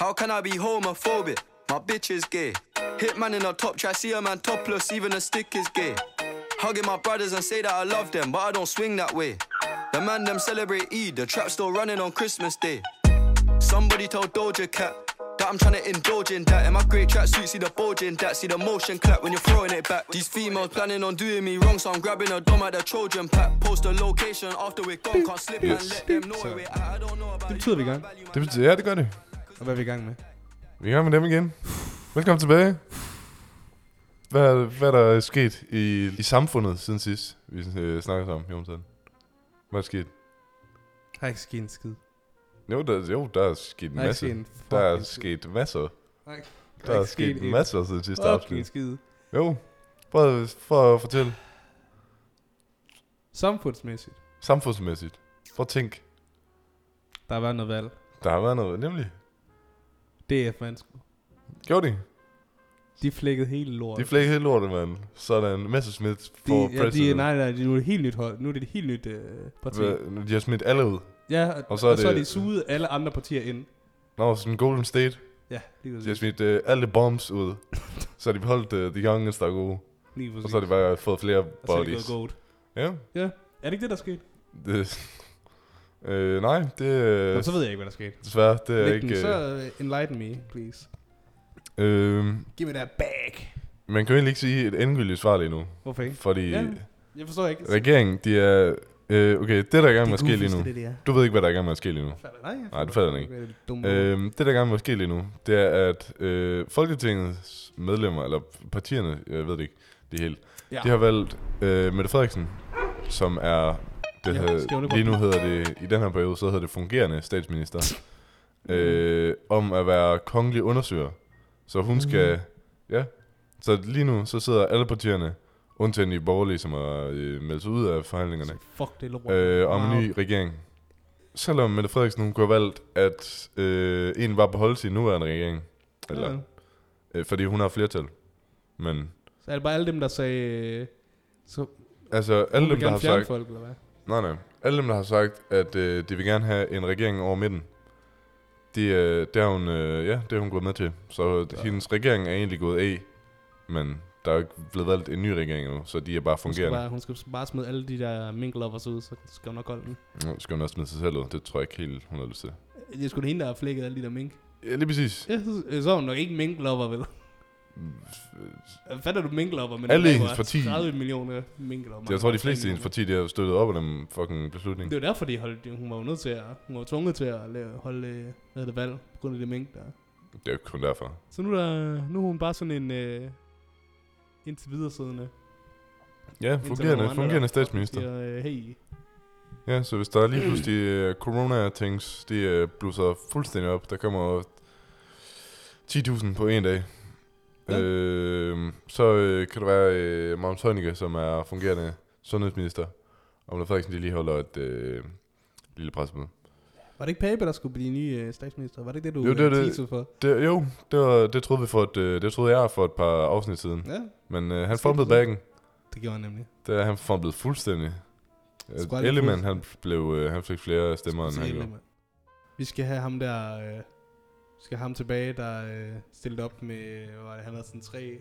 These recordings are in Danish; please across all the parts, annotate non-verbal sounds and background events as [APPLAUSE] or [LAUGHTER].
How can I be homophobic? My bitch is gay. Hitman in a top try see a man topless, even a stick is gay. Hugging my brothers and say that I love them, but I don't swing that way. The man them celebrate Eid, the trap still running on Christmas Day. Somebody tell Doja Cat that I'm trying to indulge in that. In my great tracksuit, see the bulge in that. See the motion clap when you're throwing it back. These females planning on doing me wrong, so I'm grabbing a dome at the Trojan pack. Post a location after we're gone, can't slip and let them know where we're at. I don't know about Det betyder, vi i gang. Det betyder, ja, det gør det. Og hvad er vi i gang med? Vi er i gang med dem igen. Velkommen tilbage. Hvad, hvad er der sket i, i samfundet siden sidst, vi øh, snakkede sammen, Jonathan? Hvad er der sket? Har ikke sket en skid. Jo, der, jo, der er sket en Der er ikke masse. sket en Der er skid. sket masser. Der er Der er ikke sket en masser siden sidste fucking afsnit. skid. Jo, prøv for at fortælle. Samfundsmæssigt. Samfundsmæssigt. Prøv at tænk. Der har været noget valg. Der har været noget, nemlig. DF, man sgu. Gjorde de? De flækkede hele lortet. De flækkede hele lortet, mand. Sådan, Messerschmidt for de, ja, de, president. nej, nej, de, nu er det et helt nyt hold. Nu er det et helt nyt øh, parti. Hvad- De har smidt alle ud. Ja, og, Og så er og så er det- de suget alle andre partier ind. Nå, sådan Golden State. Ja, lige De har præcis. smidt uh, alle bombs ud. så har de beholdt uh, the youngest, der er gode. Lige præcis. Og så har de bare fået flere og så er det bodies. gået gold. Ja, Ja, er det ikke det, der skete? det... Øh, nej, det Øh, er... så ved jeg ikke, hvad der skete. Desværre, det er Læg den, ikke... så uh, enlighten me, please. Øh, Giv me that bag. man kan jo egentlig ikke sige et endegyldigt svar lige nu. Hvorfor ikke? Fordi Ja, jeg forstår ikke. regeringen, de er... Øh, okay, det der er i gang med at ske lige nu. Det, det. Du ved ikke, hvad der er i gang med at ske lige nu. Fatter, nej, jeg Nej, det fatter jeg ikke. Øhm, det, der er i gang med at ske lige nu, det er, at øh, Folketingets medlemmer, eller partierne, jeg ved det ikke, det helt, Ja. ja. de har valgt øh, Mette Frederiksen, som er, det Ja, på. lige nu hedder det, i den her periode, så hedder det fungerende statsminister, øh, om at være kongelig undersøger. Så hun skal, ja, så lige nu, så sidder alle partierne, undtagen de borgerlige, som har øh, meldt ud af forhandlingerne, Fuck det lort. øh, om en ny regering. Selvom Mette Frederiksen hun kunne have valgt at øh, egentlig bare beholde sin nuværende regering. Eller, Ja. øh, fordi hun har flertal. Men Så er det bare alle dem, der sagde... øh, Så altså, alle dem, der har sagt... folk, eller hvad? Nej, nej. Alle dem, der har sagt, at øh, de vil gerne have en regering over midten. De, øh, det, har hun, øh, ja, det har hun gået med til. Så Ja. hendes regering er egentlig gået af. Men der er jo ikke blevet valgt en ny regering endnu, så de er bare Hun skal, fungerende. bare, hun skal bare smide alle de der minklovers ud, så skal hun nok holde den. Nu skal hun også smide sig selv ud. Det tror jeg ikke helt, hun har lyst til. Det er sgu da hende, der har flækket alle de der mink. Ja, lige præcis. Ja, så, så er hun nok ikke minklover, vel? Fatter du minklover, men Alle hendes parti- 30 millioner minklover. Jeg tror, de fleste i hendes parti, de har støttet op af den fucking beslutning. Det var derfor, de holdt, hun var jo nødt til at, hun var tvunget til at lave, holde, øh, hvad det, valg, på grund af det mink der. Det er jo kun derfor. Så nu er, der, nu er hun bare sådan en, øh, indtil videre siddende. Ja, er fungerende, andre, fungerende statsminister. Siger, øh, hey, Ja, så hvis der er lige pludselig uh, corona-things, de uh, blusser fuldstændig op. Der kommer 10.000 på en dag. Ja. Øh, så øh, kan der være øh, Magnus Heunicke, som er fungerende sundhedsminister. Og Mette Frederiksen, de lige holder et øh, lille pressemøde. var det ikke Pape, der skulle blive ny øh, statsminister? Var det ikke det, du Jo, det øh, det. for? Det, jo, det, var, det, troede vi for et, øh, det troede jeg for et par afsnit siden. Ja, Men øh, han fumblede det? backen. det gjorde han nemlig. Det er han fumblede fuldstændig. Ellemann, han, blev, øh, han fik flere stemmer, end han gjorde. Vi skal have ham der, øh, skal ham tilbage, der øh, stillede op med, var det, han havde sådan tre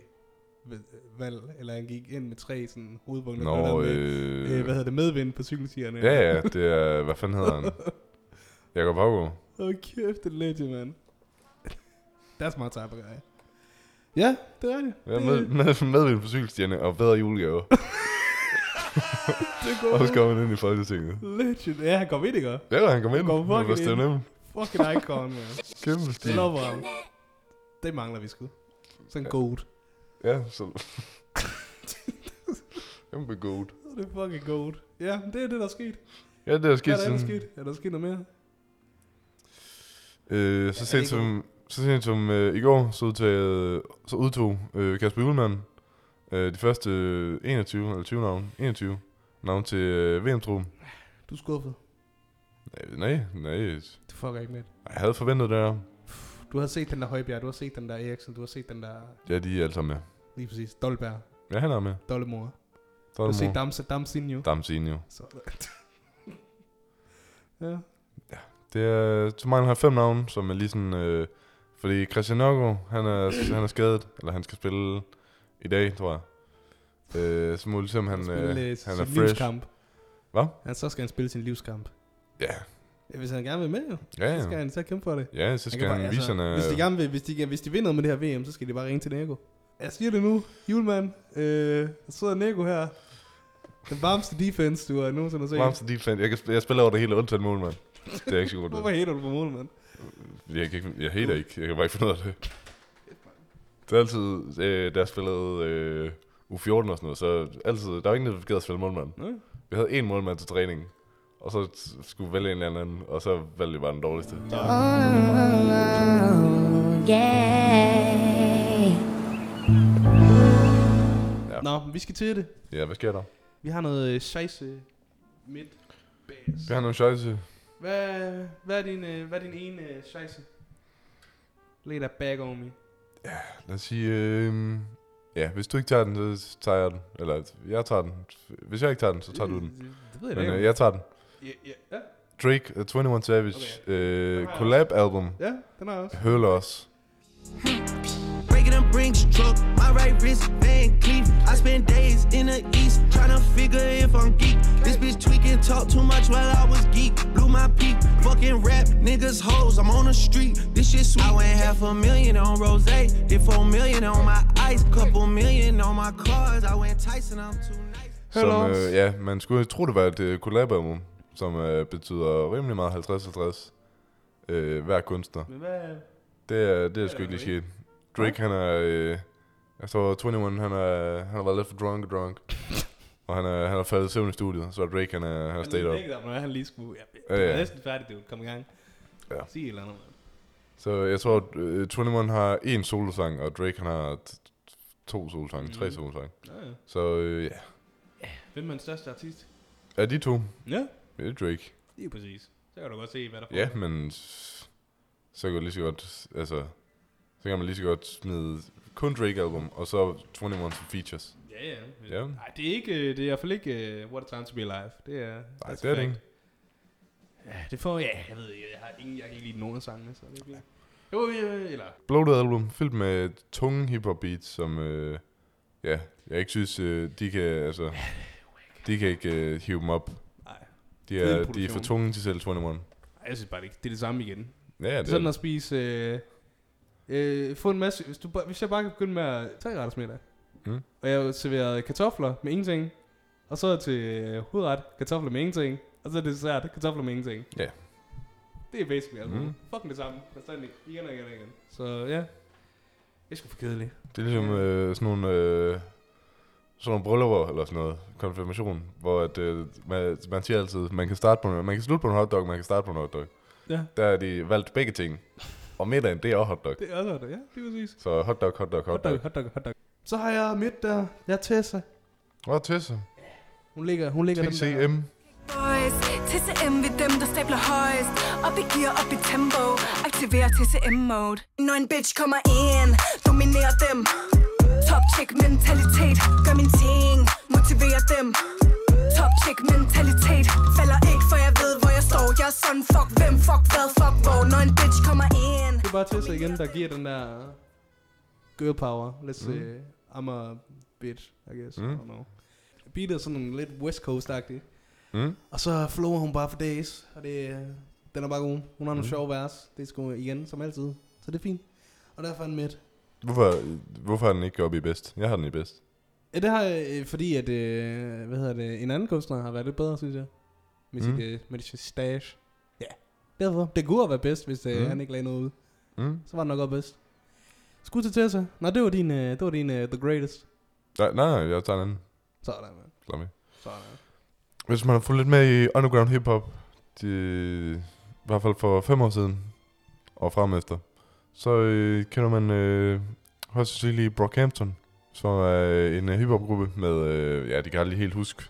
valg, eller han gik ind med tre sådan hovedpunkter. Det Nå, med, øh, øh, hvad hedder det, medvind på cykelstierne. Ja, ja, det er, hvad fanden hedder han? [LAUGHS] Jakob Havgaard. Åh, kæft, det er legend, mand. That's my type of guy. Ja, det er rigtigt. Ja, det, med, med, medvind på cykelstierne og bedre julegaver. [LAUGHS] [LAUGHS] det er og så kommer han ind i Folketinget. Legend. Ja, han kom ind, ikke? Ja, han kom ind. går Det var fucking det ind. Fucking icon, man. Kæmpe stil. lover ham. Det mangler vi sgu. Sådan en gold. Ja, så... Kæmpe god. Det er fucking gold. Ja, det er det, der er sket. Ja, det er Hvad sket er der sådan... sket? Er der sket noget mere? Øh, så Ja, sent som, så sent som øh, i går, så, udtog, så udtog øh, Kasper Julemand øh, de første øh, 21, eller 20 navn, 21 navn til øh, VM-truppen. Du er skuffet. Nej, nej, nej. Du fucker ikke med det. Jeg havde forventet det her. Du har set den der Højbjerg, du har set den der Eriksen, du har set den der, Ja, de er alle sammen med. lige præcis, Dolberg, Ja, han er med. Dollemor. Der Du har set mor. Dams, Damsinho. Damsinho. Så. [LAUGHS] ja. Det er, så mangler han fem navne, som er lige sådan øh, Fordi Christian Nørgaard, han er, han er skadet, eller han skal spille i dag, tror jeg. Øh, så muligt, som han, spille, øh, øh, han er fresh. livskamp. Hvad? Han, så skal han spille sin livskamp. Ja, Ja, Hvis han gerne vil med, jo. ja, Så skal ja. han så kæmpe for det. Ja, så Han skal kan han bare- vise, han Hvis de, er... gerne vil, hvis, de, hvis de vinder med det her VM, så skal de bare ringe til Nego. Jeg siger det nu, julemand. Øh, der sidder Nego her. Den varmeste defense, du har nogensinde set. Varmeste defense. Jeg, kan, jeg spiller over det hele undtagen mål, mand. Det er ikke så godt. Hvorfor hater du på mål, mand? Jeg, kan ikke, jeg hater ikke. Jeg kan bare ikke finde ud af det. Det er altid, øh, jeg spillede øh, U14 og sådan noget, så altid, der var ingen, der gad at spille målmand. Nej. Vi havde en målmand til træningen, og så skulle vælge en eller anden, og så valgte jeg bare den dårligste. Ja. Nå, vi skal til det. Ja, hvad sker der? Vi har noget øh, scheisse midt bas. Vi har nogle scheisse. Hvad, hvad, er din, øh, hvad er din ene øh, scheisse? Lay that bag on me. Lad os sige, øh, ja, hvis du ikke tager den, så tager jeg den. Eller jeg tager den. Hvis jeg ikke tager den, så tager du den. Det, ved jeg Men da øh, ikke. jeg tager den. Ja, ja. Drake, uh, 21 Savage, Okay. øh, Den har jeg collab album, ja, den har jeg også. Høler os. Breaking them brinks truck, my right wrist Van Cleef. I spend days in the east trying to figure if I'm geek. This bitch tweaking, talk too much while I was geek. Blew my peak, fucking rap niggas hoes. I'm on the street, this shit sweet. I went half a million on rose, did four million on my ice, couple million on my cars. I went Tyson, I'm too nice. Som, øh, ja, man skulle tro, det var et øh, collab album, som øh, betyder rimelig meget 50-50. Øh, hver kunstner. Men hvad, Det er, det er sgu ikke lige sket. Drake, han er... Øh, jeg tror, 21, han, er, han har været lidt for drunk og drunk. [LAUGHS] og han er, han er faldet i søvn i studiet, så Drake, han er, han er stayed up. Det er når han lige skulle... Ja, Ja, det er ja. næsten færdigt, du. Kom i gang. Ja. Sig et eller andet. Så jeg tror, øh, 21 har en solosang, og Drake, han har to solosange, tre Mhm. solosange. Ja, ja. Så øh, ja, Hvem er den største artist? er de to? Ja, Det er Drake. det er præcis. Så kan du godt se, hvad der Ja, men så kan du lige så godt, altså, så kan man lige så godt smide kun Drake-album, og så 21 for features. Ja, ja. Ja. Nej, det er ikke, øh, det er i hvert fald ikke uh, What a Time to be Alive. Det er, Nej, det er det ikke. Ja, det får, ja, jeg ved ikke, jeg har ingen, jeg kan ikke lide nogen af sangene, så det bliver... Jo, øh, eller... Bloated album, fyldt med tunge hiphop beats, som, øh, ja, jeg ikke synes, øh, de kan, altså, de kan ikke øh, hive dem op. De er, de er for tunge til selv 21. Ej, jeg synes bare det ikke. Det er det samme igen. Ja, ja, Det er det sådan at spise... Øh, øh, få en masse... Hvis, du, bare- hvis jeg bare kan begynde med at tage retters middag, Mm. og jeg serverede kartofler med ingenting, og så til øh, hovedret kartofler med ingenting, og så dessert kartofler med ingenting. Ja. Det er basically alt. Mm. Fucking det samme. Bestandig. Igen og igen og igen. Så ja. Det er sgu for kedeligt. Det er ligesom øh, sådan nogle, øh, sådan nogle bryllupper, eller sådan noget, konfirmation, hvor at, øh, man, man siger altid, man kan, starte på en, man kan slutte på en hotdog, man kan starte på en hotdog. Ja. Der er de valgt begge ting. Og middagen, det er også hotdog. Det er også det. Ja, det er præcis. Så hotdog, hotdog, Hotdog, hotdog. hotdog, hotdog. Så har jeg midt der. Jeg er Tessa. Hvad til så? Hun ligger, hun ligger den der. TCM. Boys, TCM ved dem, der stabler højst Op i gear, op i tempo Aktiver TCM-mode Når en bitch kommer ind, dominerer dem Top chick mentalitet, gør min ting Motiverer dem Top chick mentalitet Falder ikke, for jeg ved, hvor jeg står Jeg er sådan, fuck hvem, fuck hvad, fuck hvor Når en bitch kommer ind Det er bare Tessa igen, der giver den der girl power. Let's Mm. say, I'm a bitch, I guess. Mm. I don't know. Beatet er sådan lidt West Coast-agtig. Mm. Og så flower hun bare for days, og det, den er bare god. Hun har nogle Mm. sjove vers, det er sgu igen, som altid. Så det er fint. Og derfor er den midt. Hvorfor, hvorfor har den ikke oppe i bedst? Jeg har den i bedst. Ja, det har jeg, øh, fordi at, øh, hvad hedder det, en anden kunstner har været lidt bedre, synes jeg. Med, Mm. sit, øh, med sit stash. Ja, derfor. Det kunne have været bedst, hvis øh, Mm. han ikke lagde noget ud. Mm. Så var det nok også bedst. Skud til Tessa. Nå, det var din, øh, det var din uh, The Greatest. Nej, nej, jeg tager en anden. Sådan, man. Slap af. Sådan. Hvis man har fulgt lidt med i underground hiphop, de, i hvert fald for fem år siden, og frem efter, så øh, kender man øh, højst sandsynligt Brockhampton, som er øh, en øh, hiphopgruppe med, øh, ja, de kan aldrig helt huske,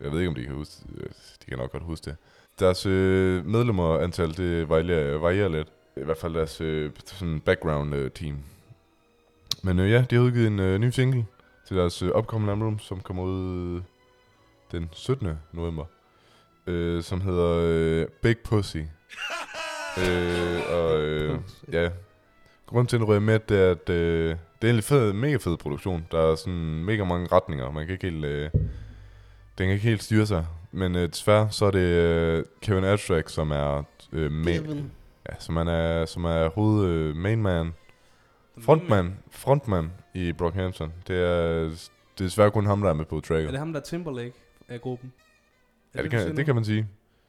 jeg ved ikke om de kan huske, øh, de kan nok godt huske det. Deres øh, medlemmerantal, det varierer, varierer lidt. I hvert fald deres øh, sådan background øh, team. Men øh, ja, de har udgivet en øh, ny single til deres øh, upcoming album, som kommer ud den 17. november, øh, som hedder øh, Big Pussy. [LAUGHS] øh, og øh, ja, Grunden til, at ryger med, det er, at øh, det er en fed, mega fed produktion. Der er sådan mega mange retninger. Man kan ikke helt... Øh, den kan ikke helt styre sig. Men øh, desværre, så er det øh, Kevin Abstract, som er øh, main, ja, som han er, som er hoved øh, main man, frontman, frontman i Brockhampton. Det er, det er desværre kun ham, der er med på Er tracket. det ham, der er Timberlake af gruppen? Er Ja, det du kan, det kan man sige. Det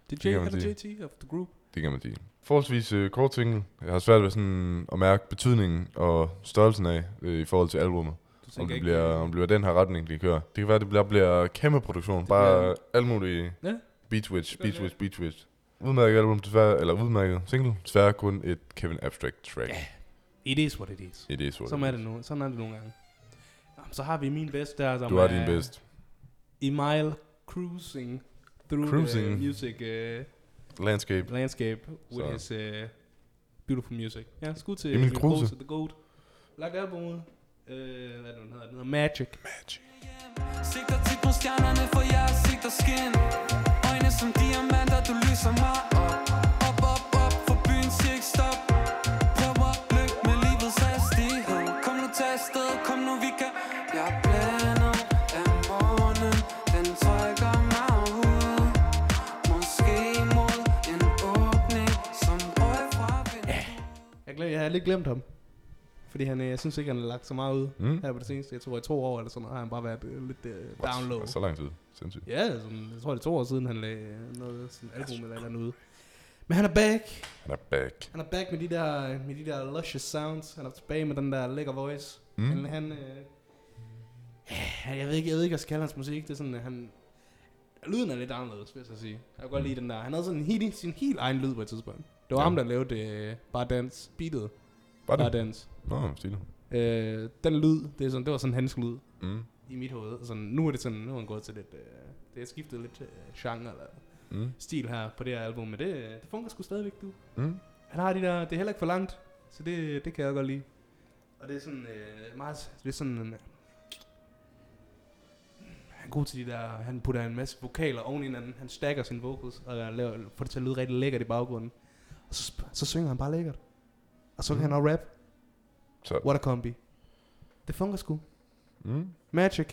det kan er, man J, er det. JT of the group? Det kan man sige. Forholdsvis øh, kort single. Jeg har svært ved sådan at mærke betydningen og størrelsen af øh, i forhold til albumet. Om det, ikke, bliver, om det bliver den her retning, de kører. Det kan være, det bliver, bliver kæmpe produktion. Bare bliver- alt muligt Ja. switch, beat switch. Udmærket album, desværre, eller udmærket single. Desværre kun et Kevin Abstract track. Ja. It is what it is. I det sort. Sådan er det nu. Sådan er det nogle gange. Nå, så har vi min bedst der, som Du er din bedst. Emile Cruising Through Cruising. the Music uh, Landscape. Landscape with Så. his uh, beautiful music. Ja, skud til Emil Kruse. Kruse, The Goat. Lagt albumet. Uh, hvad er det, den hedder? Den hedder Magic. Sigter tit på stjernerne, for jeg sigter skin Øjne som diamanter, du lyser mig op Op, op, op, for byen siger ikke stop Jeg, glem, jeg har lidt glemt ham. Fordi han, øh, jeg synes ikke, han har lagt så meget ud Mm. her på det seneste. Jeg tror, i to år eller sådan noget, har han bare været øh, lidt uh, down low. Så lang tid. Sindssygt. Ja, sådan, jeg tror, det er to år siden, han lagde noget sådan album eller eller andet ud. Men han er back. Han er back. Han er back med de der, med de der luscious sounds. Han er tilbage med den der lækker voice. Mm. Mm. Han, han øh, jeg ved ikke, jeg ved ikke, hvad jeg skal hans musik. Det er sådan, at han... Lyden er lidt anderledes, vil jeg så sige. Jeg kan godt lide den der. Han havde sådan en helt, sin helt egen lyd på et tidspunkt. Det var Ja. ham, der lavede øh, Bare Dance, beatet. Var Bare det? Dance. Nå, stilet. Øh, den lyd, det, er sådan, det var sådan hans lyd Mm. i mit hoved. Sådan, nu er det sådan, nu er han gået til lidt, øh, det er skiftet lidt øh, genre eller Mm. stil her på det her album, men det, øh, det fungerer sgu stadigvæk, du. Mm. Han har de der, det er heller ikke for langt, så det, det kan jeg godt lide. Og det er sådan øh, meget, det er sådan en, han er god til de der, han putter en masse vokaler oven i hinanden, han stacker sine vocals, og laver, får det til at lyde rigtig lækkert i baggrunden. Så, så synger han bare lækkert. Og så kan Mm. han også rap. Så. What a combi. Det fungerer sgu. Mm. Magic.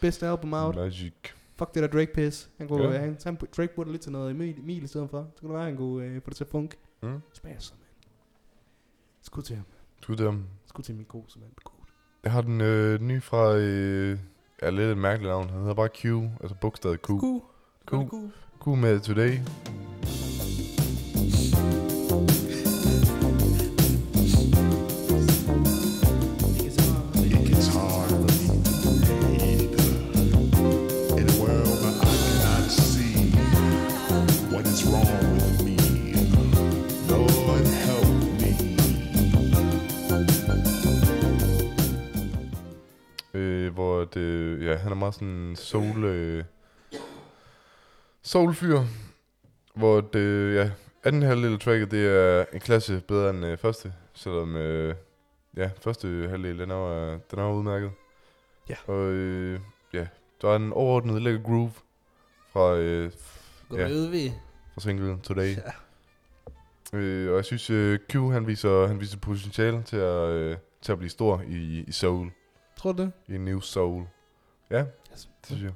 Best album out. Magic. Fuck det der Drake piss. Han kunne, Ja. han, han, Drake burde lidt til noget mil, mil i stedet for. Så kunne det være, han kunne øh, få det til at funke. Mm. Smager mand. Skud til ham. Skud til ham. Skud til min kose, mand. God. Jeg har den øh, ny fra... Øh, er lidt et mærkeligt navn. Han hedder bare Q. Altså bogstavet Q. Q. Q. Q med Today. Hvor det, ja, han er meget sådan soul, øh, soulfyr. Hvor det, ja, anden halvdel af tracket, det er en klasse bedre end øh, første. Selvom, øh, ja, første halvdel, den er, jo, den er jo udmærket. Ja. Og øh, ja, der er en overordnet lækker groove fra, øh, Ja. vi. fra singlen Today. Ja. Øh, og jeg synes, øh, Q han viser, han viser potentiale til at, øh, til at blive stor i, i soul. Tror du det? I New Soul. Ja, Yes. det synes jeg.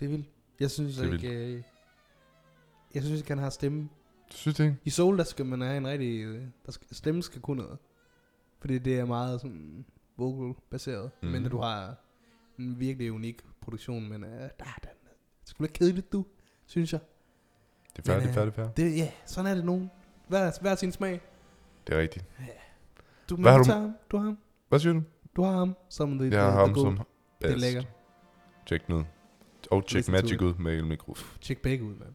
Det er vildt. Jeg synes Det er ikke... Øh, jeg synes ikke, han har stemme. Du synes det ikke? I soul, der skal man have en rigtig... øh, Der skal, stemme skal kunne noget. Fordi det er meget sådan vocal baseret. Mm. Mhm. Men du har en virkelig unik produktion. Men øh, der, der, det er sgu lidt kedeligt, du. Synes jeg. Det er færdigt, Men, færdigt, færdigt. Det, ja, sådan er det nogen. Hver, hver sin smag. Det er rigtigt. Du, Hvad har du. Du har ham. Hvad siger du? Du har ham. Som the, Jeg har the, ham the som Det er bedst. lækkert. Tjek ud. Og tjek Listen to Magic it. ud med Elmik Rus. Tjek begge ud, mand.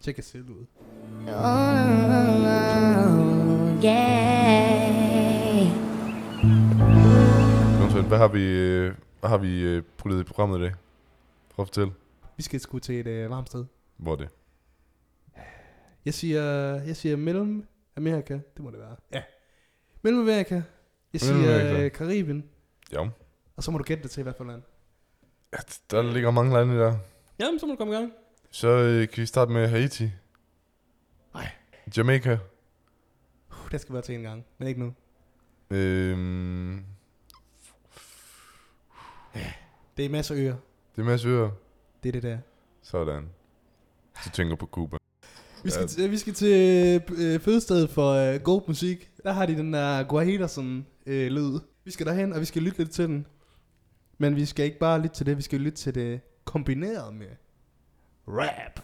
Tjek jer selv ud. Oh, yeah. Jonathan, hvad har vi, øh, hvad har vi øh, puttet i programmet i dag? Prøv at fortælle. Vi skal sgu til et øh, varmt sted. Hvor er det? Jeg siger, jeg siger mellem Amerika. Det må det være. Ja. Mellem Amerika. Jeg siger Mellemamerika. øh, Karibien. Ja. Og så må du gætte det til i hvert fald land. ja der ligger mange lande der. Jamen, så må du komme i gang. Så øh, kan vi starte med Haiti. Nej. Jamaica. Uh, Det skal være til en gang, men ikke nu. Øhm, Det er masser af øer. det er Mads Øre. Det er det der. Sådan. Så tænker på Cuba. Vi skal, Ja. til, vi skal til øh, fødestedet for øh, god musik. Der har de den der Guahiderson øh, lyd. Vi skal derhen, og vi skal lytte lidt til den. Men vi skal ikke bare lytte til det, vi skal lytte til det kombineret med rap.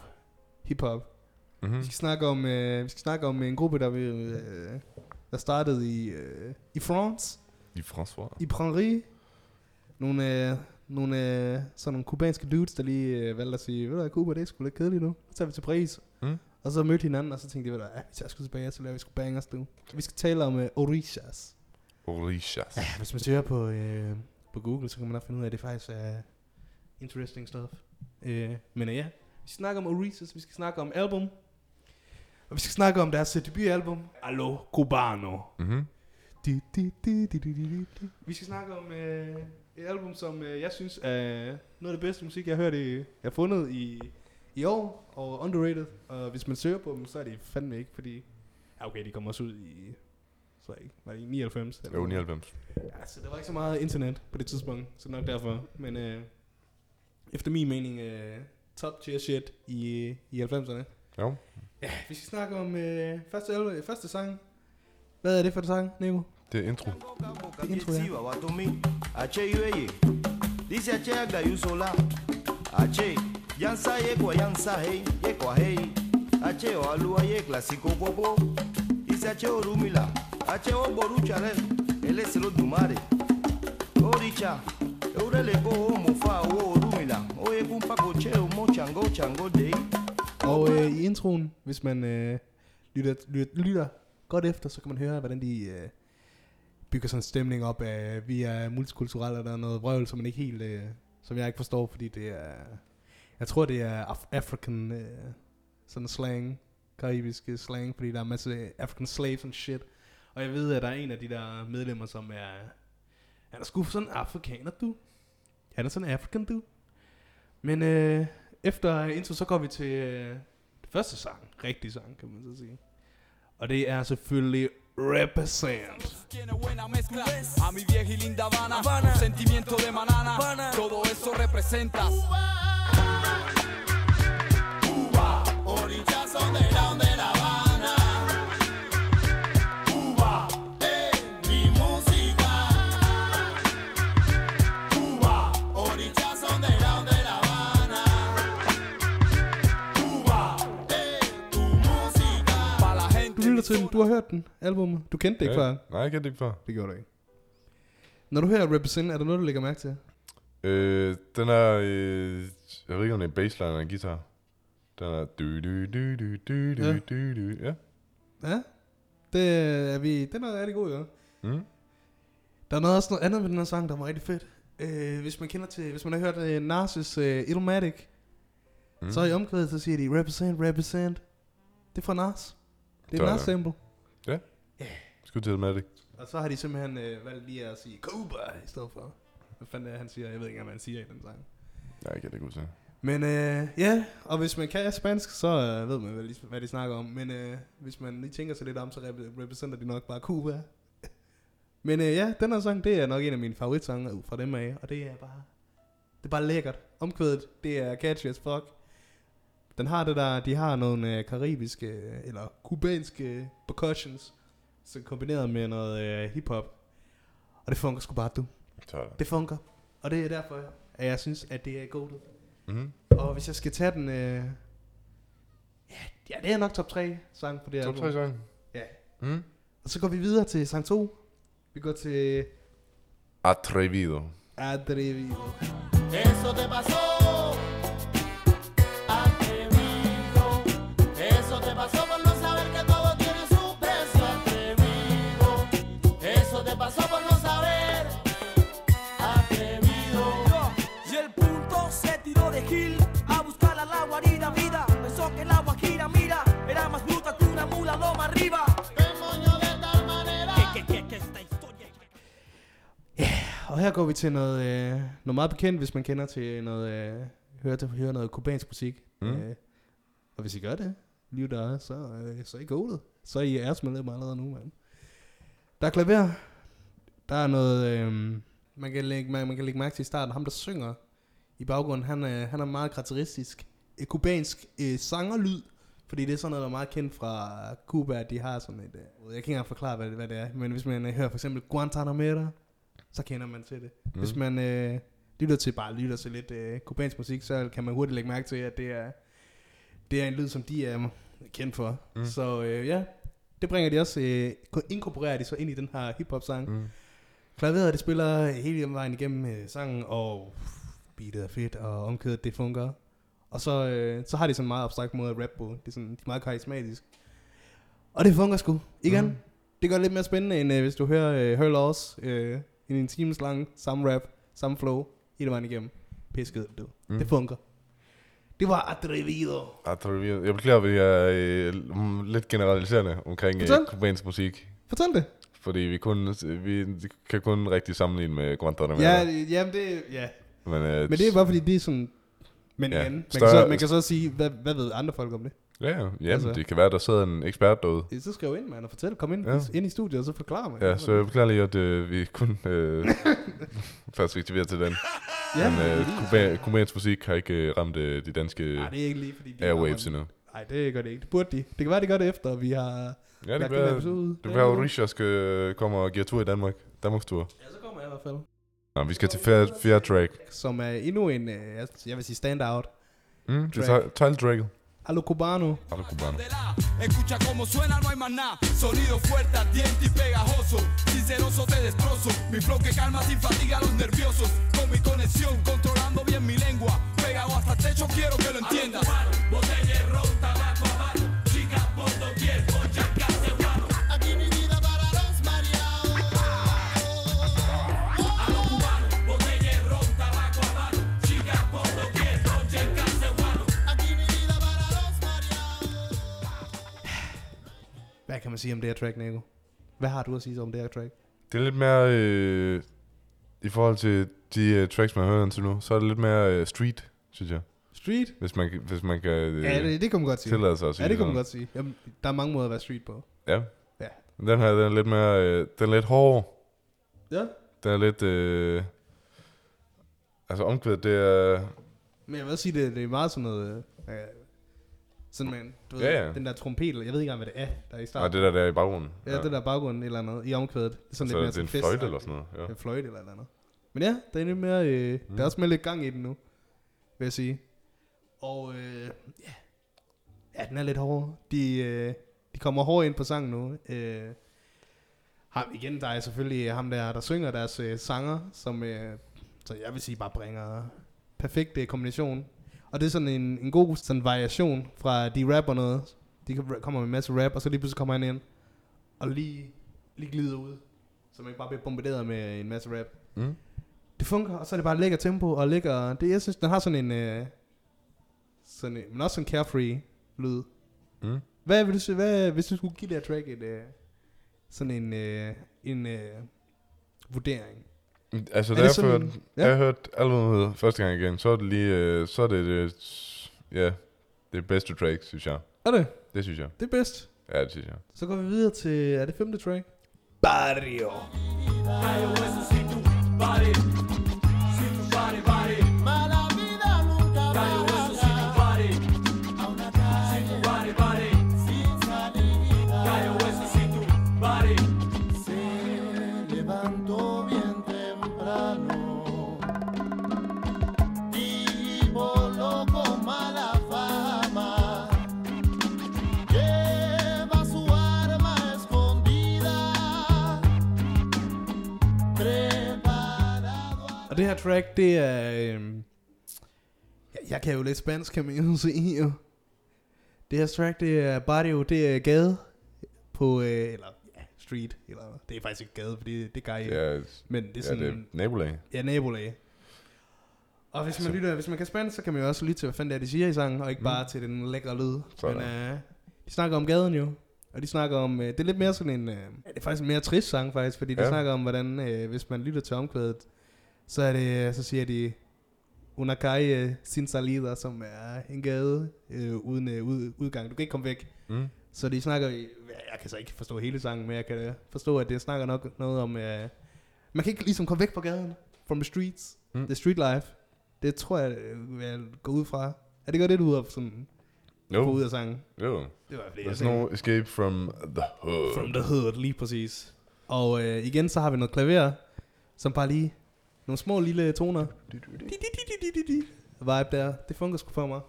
Hip-hop. Mm-hmm. Vi skal snakke om, øh, vi skal snakke om en gruppe, der, vil, øh, der startede i, øh, i France. I François. I Prairie. Nogle, øh, nogle øh, sådan nogle kubanske dudes, der lige øh, valgte at sige, ved du hvad, Cuba, det er sgu lidt kedeligt nu. Så tager vi til Paris. Mm. Og så mødte hinanden, og så tænkte de, ved du hvad, vi tager sgu tilbage, så laver vi sgu bangers nu. Vi skal tale om øh, Orishas. Orishas. Ja, hvis man søger på, øh, på Google, så kan man nok finde ud af, at det faktisk er interesting stuff. Øh, men øh, ja, vi skal snakke om Orishas, vi skal snakke om album. Og vi skal snakke om deres øh, debutalbum, Allo Cubano. Mm-hmm. Di, di, di, di, di, di, di. Vi skal snakke om øh, et album, som øh, jeg synes er noget af det bedste musik, jeg har hørt i, jeg har fundet i, i år, og underrated. Og hvis man søger på dem, så er de fandme ikke, fordi... Ja, okay, de kommer også ud i... Så ikke, var det i 99? Eller Jo, noget? 99. Ja, så der var ikke så meget internet på det tidspunkt, så nok derfor. Men øh, efter min mening, øh, top tier shit i, i 90'erne. Jo. Ja, vi skal snakke om øh, første, album, første sang. Hvad er det for en sang, Nico? Det er intro. intro, ja. Kiwa watomi ache yansa ye kwa yansa hey ye kwa hey ache o alua ye klasiko bobo disi ache orumila ache o boruchare ele selo dumare oricha eurele go o mofa o orumila o kumpako bumpa che o mo chango chango dei. Og øh, i introen, hvis man øh, lytter, lytter, lytter godt efter, så kan man høre, hvordan de øh, bygger sådan en stemning op af, vi er multikulturelle, og der er noget vrøvl, som man ikke helt, øh, som jeg ikke forstår, fordi det er, jeg tror det er af- African øh, sådan slang, karibiske slang, fordi der er en masse African slaves and shit. Og jeg ved, at der er en af de der medlemmer, som er, han er sgu sådan en afrikaner, du. Han er sådan en African, du. Men øh, efter intro, så går vi til øh, det første sang. Rigtig sang, kan man så sige. Og det er selvfølgelig Represent. Tiene buena mezcla A mi vieja y linda Habana, Sentimiento de manana Todo eso representas Cuba lytter til den. Du har hørt den, albumet. Du kendte det ikke før. Nej, jeg kendte det ikke før. Det gjorde du ikke. Når du hører Represent, er der noget, du lægger mærke til? Øh, den er... Øh, jeg ved ikke, om det er en bassline eller en guitar. Den er... Du, du, du, du, du, du, Ja. du, du, ja. Ja. Det er vi, den er rigtig god, ja. Mm. Der er noget, også noget andet ved den her sang, der var rigtig fedt. Øh, hvis man kender til, hvis man har hørt uh, Narcis uh, Illmatic, Mm. så i omkvædet, så siger de represent, represent. Det er fra Nas. Det er Så- et Nas sample. Skud til med det. Og så har de simpelthen øh, valgt lige at sige Cuba i stedet for. Hvad fanden er han siger? Jeg ved ikke, hvad han siger i den sang. Nej, jeg kan det ikke huske. Men øh, ja, og hvis man kan spansk, så øh, ved man, hvad de, hvad de snakker om. Men øh, hvis man lige tænker sig lidt om, så rep- repræsenterer de nok bare Cuba. [LAUGHS] Men øh, ja, den her sang, det er nok en af mine favoritsange fra dem af. Og det er bare, det er bare lækkert. Omkvædet, det er catchy as fuck. Den har det der, de har nogle øh, karibiske, øh, eller kubanske percussions, så kombineret med noget øh, hiphop. Og det fungerer sgu bare, du. Så Det fungerer. Og det er derfor, at jeg synes, at det er godt. mm-hmm. Og hvis jeg skal tage den... Øh, ja, ja, det er nok top 3 sang på det her Top album. 3 sang. Ja. Mm. Og så går vi videre til sang 2. Vi går til Atrevido. Adrevido. Eso te pasó, arriba. ¿Qué moño de tal manera? Que, que, que, que esta historia. Og her går vi til noget, øh, noget meget bekendt, hvis man kender til noget, øh, hører, til, hører noget kubansk musik. Mm. Øh, og hvis I gør det, lige der, så, øh, så er I godet. Så er I æresmedlemmer allerede nu, mand. Der er klaver. Der er noget, øhm, man, kan lægge, man, man kan lægge mærke til i starten. Ham, der synger i baggrunden, han, er, han er meget karakteristisk. Et kubansk øh, sangerlyd. Fordi det er sådan noget, der er meget kendt fra Cuba, at de har sådan et... Øh, jeg kan ikke engang forklare, hvad det, hvad det er. Men hvis man øh, hører for eksempel Guantanamera, så kender man til det. Mm. Hvis man øh, lytter til bare lytter til lidt øh, kubansk musik, så kan man hurtigt lægge mærke til, at det er, det er en lyd, som de er kendt for. Mm. Så øh, ja, det bringer de også, øh, inkorporerer de så ind i den her hiphop-sang. Mm. Klaveret, det spiller hele vejen igennem øh, sangen, og beatet er fedt, og omkødet, det fungerer. Og så, øh, så har de sådan en meget abstrakt måde at rappe på. Det er, sådan, de er meget karismatisk. Og det fungerer sgu. Igen, mm. det gør det lidt mere spændende, end øh, hvis du hører øh, Her Loss øh, i en times lang, samme rap, samme flow, hele vejen igennem. Pisket, du. Mm. Det fungerer. Det var Atrevido. Atrevido. Jeg beklager, at vi er øh, lidt generaliserende omkring øh, kubansk musik. Fortæl det. Fordi vi, kun, vi kan kun rigtig sammenligne med Guantanamo. Ja, jamen det, ja. Men, øh, Men det er bare fordi, det er sådan... Men Ja, igen, man, kan større- så, man kan så sige, hvad, hvad ved andre folk om det? Ja, ja. Jamen, Altså. det kan være, der sidder en ekspert derude. Så skriv ind, mand, og fortæl. Kom ind, Ja. ind i studiet, og så forklar mig. Ja, så jeg beklager lige, at øh, vi kun øh, [LAUGHS] perspektiverer til den. Ja, Men øh, kuba, kubansk musik har ikke øh, ramt øh, de danske Nej, det er ikke lige, fordi de airwaves endnu. Nej, det gør det ikke. Det burde de. Det kan være, de gør det efter, vi har Ja, det lagt kan være, episode ud. det kan være, at Risha skal øh, komme og give tur i Danmark. Danmarks tur. Ja, så kommer jeg i hvert fald. Nå, vi skal til fjerde, fjerde track. Som er endnu en, jeg- vil sige standout. Mm, det er Track. ti- title tracket. Allo Cubano. Hallo, Cubano. Escucha cómo suena, no hay más nada. Sonido fuerte, ardiente y pegajoso. Sinceroso te destrozo. Mi flow que calma sin fatiga a los nerviosos. Con mi conexión, controlando bien mi lengua. Pegado hasta el techo, quiero que lo entiendas. Hvad kan man sige om det her track, Nico? Hvad har du at sige om det her track? Det er lidt mere, øh, i forhold til de øh, tracks, man har hørt indtil nu, så er det lidt mere øh, street, synes jeg. Street? Hvis man, hvis man kan øh, Ja, det, det kan man godt sige. tillade sig at sige Ja, det kan man godt sige. Jamen, der er mange måder at være street på. Ja. Ja. Den her, den er lidt mere, øh, den er lidt hård. Ja. Den er lidt, øh, altså omkvædet, det er, Men jeg vil sige, det, det er meget sådan noget... Øh, sådan man, du ved, Ja, ja. den der trompet, eller jeg ved ikke engang, hvad det er, der er i starten. det der, der er i baggrunden. Ja, det der baggrund eller andet i omkvædet. Det er sådan Så lidt mere det er en sådan fløjte fest- eller sådan noget, ja. En fløjte eller andet. Men ja, der er lidt mere, øh, mm. der er også mere lidt gang i den nu, vil jeg sige. Og øh, ja, ja, den er lidt hård. De, øh, de kommer hårdt ind på sangen nu. Øh, ham, igen, der er selvfølgelig ham der, der synger deres øh, sanger, som øh, så jeg vil sige bare bringer perfekt øh, kombination. Og det er sådan en, en god sådan variation fra de rapper noget. De kommer med en masse rap, og så lige pludselig kommer han ind og lige, lige glider ud. Så man ikke bare bliver bombarderet med en masse rap. Mm. Det fungerer, og så er det bare lækker tempo, og lækker, det, jeg synes, den har sådan en, øh, sådan en, men også sådan en carefree lyd. Mm. Hvad vil du sige, hvad, hvis du skulle give det her track et, øh, sådan en, øh, en øh, vurdering? Altså, Er da jeg, sådan- hørte, ja? jeg hørte albumet første gang igen, så er det lige, øh, så er det, det ja, det bedste track, synes jeg. Er det? Det synes jeg. Det er bedst. Ja, det synes jeg. Så går vi videre til, er det femte track? Barrio. Body. Her track, det er... Øhm, ja, jeg kan jo lidt spansk, kan man jo [LAUGHS] sige jo. Det her track, det er barrio, det er gade på, øh, eller ja, street, eller det er faktisk ikke gade, fordi det gør Ja, Men det er ja, sådan... det er nabolag. Ja, nabolag. Og hvis man, lytter, hvis man kan spansk, så kan man jo også lytte til, hvad fanden det er, de siger i sangen, og ikke Mm. bare til den lækre lyd. Sådan. Men øh, de snakker om gaden jo. Og de snakker om, øh, det er lidt mere sådan en, øh, ja, det er faktisk en mere trist sang faktisk, fordi de Ja. snakker om, hvordan, øh, hvis man lytter til omkvædet, så er det, så siger de, una calle sin salida, som er en gade øh, uden øh, ud, udgang. Du kan ikke komme væk. Mm. Så de snakker, jeg kan så ikke forstå hele sangen, men jeg kan øh, forstå, at det snakker nok noget om, øh, man kan ikke ligesom komme væk fra gaden, from the streets, Mm. the street life. Det tror jeg, øh, vil jeg gå ud fra. Er det godt det, du har sådan, Jo. få ud af sangen? Jo. Det var det, There's no escape from the hood. From the hood, lige præcis. Og øh, igen, så har vi noget klaver, som bare lige, nogle små lille toner. Vibe der, det fungerer sgu for mig.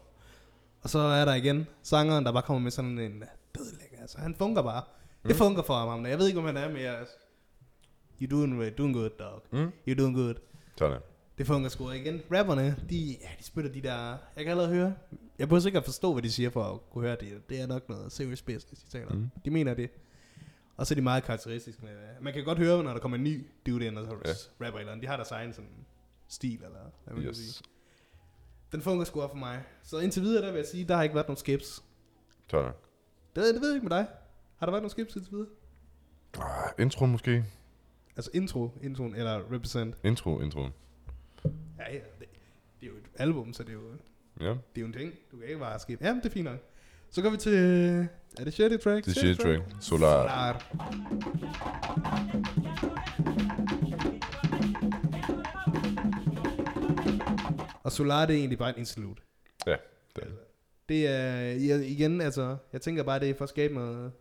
Og så er der igen sangeren, der bare kommer med sådan en dødlæg. Altså, han fungerer bare. Mm. Det fungerer for ham. Jeg ved ikke, om han er mere. Altså. You doing, doing good, dog. Mm. You doing good. Sådan. Det fungerer sgu igen. Rapperne, de, ja, de spytter de der... Jeg kan allerede høre. Jeg behøver ikke at forstå, hvad de siger for at kunne høre det. Det er nok noget serious business, de taler. Mm. De mener det. Og så er de meget karakteristiske. Man kan godt høre, når der kommer en ny dude ind, og så Ja. rapper eller andet. De har deres egen sådan stil, eller hvad man yes. Sige. Den fungerer sgu op for mig. Så indtil videre, der vil jeg sige, der har ikke været nogen skips. Sådan. Det, det ved jeg ikke med dig. Har der været nogen skips indtil videre? Ah, intro måske. Altså intro, introen, eller represent. Intro, intro. Ja, ja. Det, det er jo et album, så det er jo... Ja. Det er jo en ting. Du kan ikke bare skip. Jamen, det er fint nok. Så går vi til... Er det sjette track? Det Sjette shit track. Solar. Solar. Og Solar, det er egentlig bare et interlude. Ja, det er det. Er igen, altså, jeg tænker bare, det er for at skabe noget...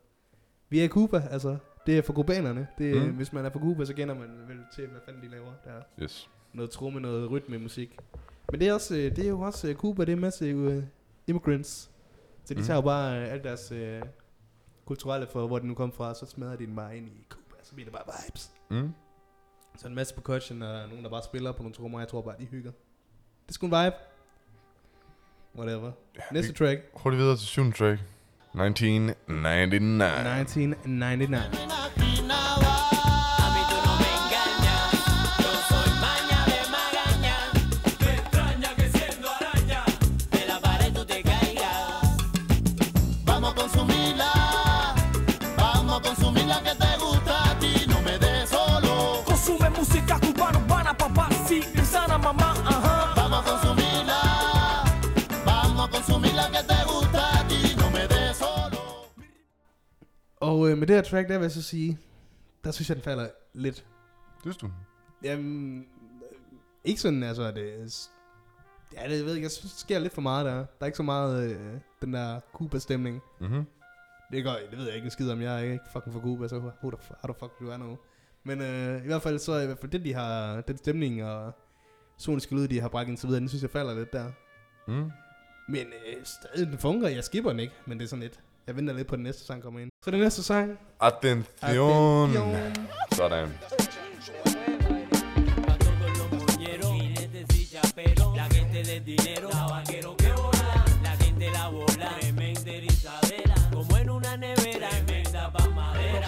Vi er i Cuba, altså. Det er for kubanerne. Det, Mm. mm. Hvis man er fra Cuba, så kender man vel til, hvad fanden de laver der. Yes. Noget tromme, noget rytme musik. Men det er, også, øh, det er jo også øh, Cuba, det er en masse uh, immigrants. Så de Mm. tager bare uh, alt deres uh, kulturelle for, hvor de nu kom fra, så smadrer de den bare ind i Cuba. Så bliver det bare vibes. Mm. Så en masse percussion, og nogen, der bare spiller på nogle trommer. Jeg tror bare, de hygger. Det er sgu en vibe. Whatever. Næste vi- track. Hurtigt videre til syvende track. 1999. 1999. øh, med det her track, der vil jeg så sige, der synes jeg, den falder lidt. Synes du? Jamen, øh, ikke sådan, altså, at det s- Ja, det jeg ved ikke, jeg synes, der sker lidt for meget der. Der er ikke så meget øh, den der Cuba-stemning. Mhm. Det, gør, det ved jeg ikke en skid om. Jeg er ikke fucking fra Cuba, så who the, how the fuck do I know? Men øh, i hvert fald, så i hvert fald det, de har, den stemning og soniske lyd, de har bragt indtil videre, den synes jeg falder lidt der. Mm. Men øh, stadig, den fungerer. Jeg skipper den ikke, men det er sådan lidt. Jeg venter lidt på, at den næste sang kommer ind. Så den næste sang. Attention. Attention. Sådan. Dinero,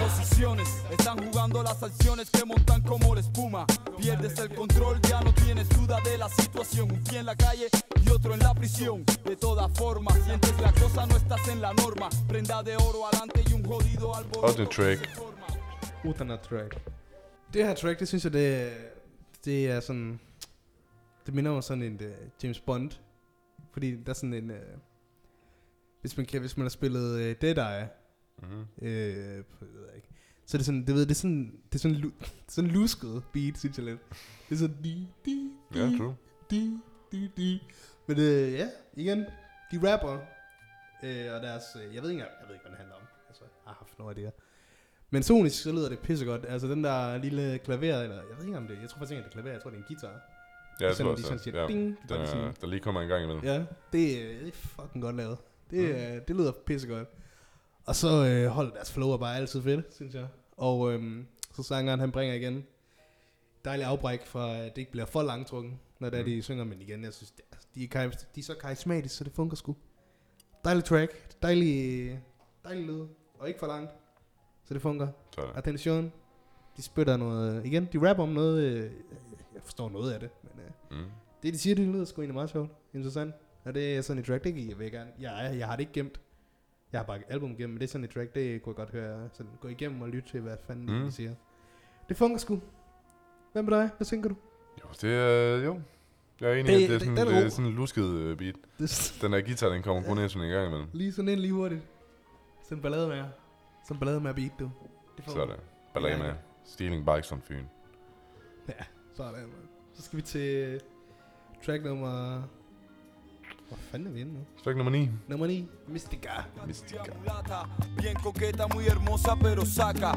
madera. Proposiciones están jugando las acciones que montan como la espuma. Pierdes el control, ya no tienes duda de la situación. Un pie en la calle y otro en la prisión. De todas formas, sientes la cosa, no estás en la norma. Prenda de oro adelante y un jodido alboroto. Ottende track. Utana track. Det her track, det synes jeg, det, det er sådan... Det minder om sådan en uh, James Bond. Fordi der er sådan en... Uh, hvis, man kan, hvis man har spillet uh, Dead Eye, Mhm. øh, jeg ved ikke, så er det sådan, det, ved, det er sådan, det er sådan, lu- det [LAUGHS] er sådan lusket beat, synes jeg lidt. Det er sådan, di, di, di, Ja, true. di, di, di. Men øh, ja, igen, de rapper, øh, og deres, øh, jeg ved ikke jeg ved ikke, hvad den handler om. Altså, jeg har haft noget af det her. Men sonisk, så lyder det pissegodt. Altså den der lille klaver, eller jeg ved ikke om det, jeg tror faktisk ikke, det er klaver, jeg tror, det er en guitar. Ja, jeg Sådan, tror de også, sådan siger, ja. ding, sådan- der lige kommer en gang imellem. Ja, det, er- det er fucking godt lavet. Det, mm. det lyder pissegodt. Og så øh, holder deres flow er bare altid fedt, synes jeg. Og øhm, så sangeren, han bringer igen dejlig afbræk fra, at det ikke bliver for langtrukken, når det er, Mm. de synger. Men igen, jeg synes, det, er- de, er, de er så karismatiske, så det fungerer sgu. Dejlig track, dejlig, dejlig lyd, og ikke for langt, så det fungerer. Attention. De spytter noget, igen, de rapper om noget, øh, jeg forstår noget af det, men øh, Mm. det de siger, det lyder sgu egentlig meget sjovt, interessant. Og det er sådan et track, det kan jeg gerne, jeg, jeg har det ikke gemt. Jeg har bare album igennem, men det er sådan et track, det kunne jeg godt høre, sådan gå igennem og lytte til, hvad fanden Mm. de siger. Det fungerer sgu. Hvad med dig? Hvad tænker du? Jo, det er, jo. Jeg er enig Det- i, at det er det- sådan, er det er sådan en lusket øh, beat. Det- Den der guitar, den kommer kun ind sådan en gang imellem. Lige sådan en lige hurtigt. Sådan en ballade med. Sådan en ballade med at beat, du. Det Sådan. Ballerina. Ja, Stealing bikes on Fyn. Ja, sådan, man. Så skal vi til track nummer... Wat vinden we hem, Spreek nog maar niet. Mystica. Bien coqueta, muy hermosa, pero saca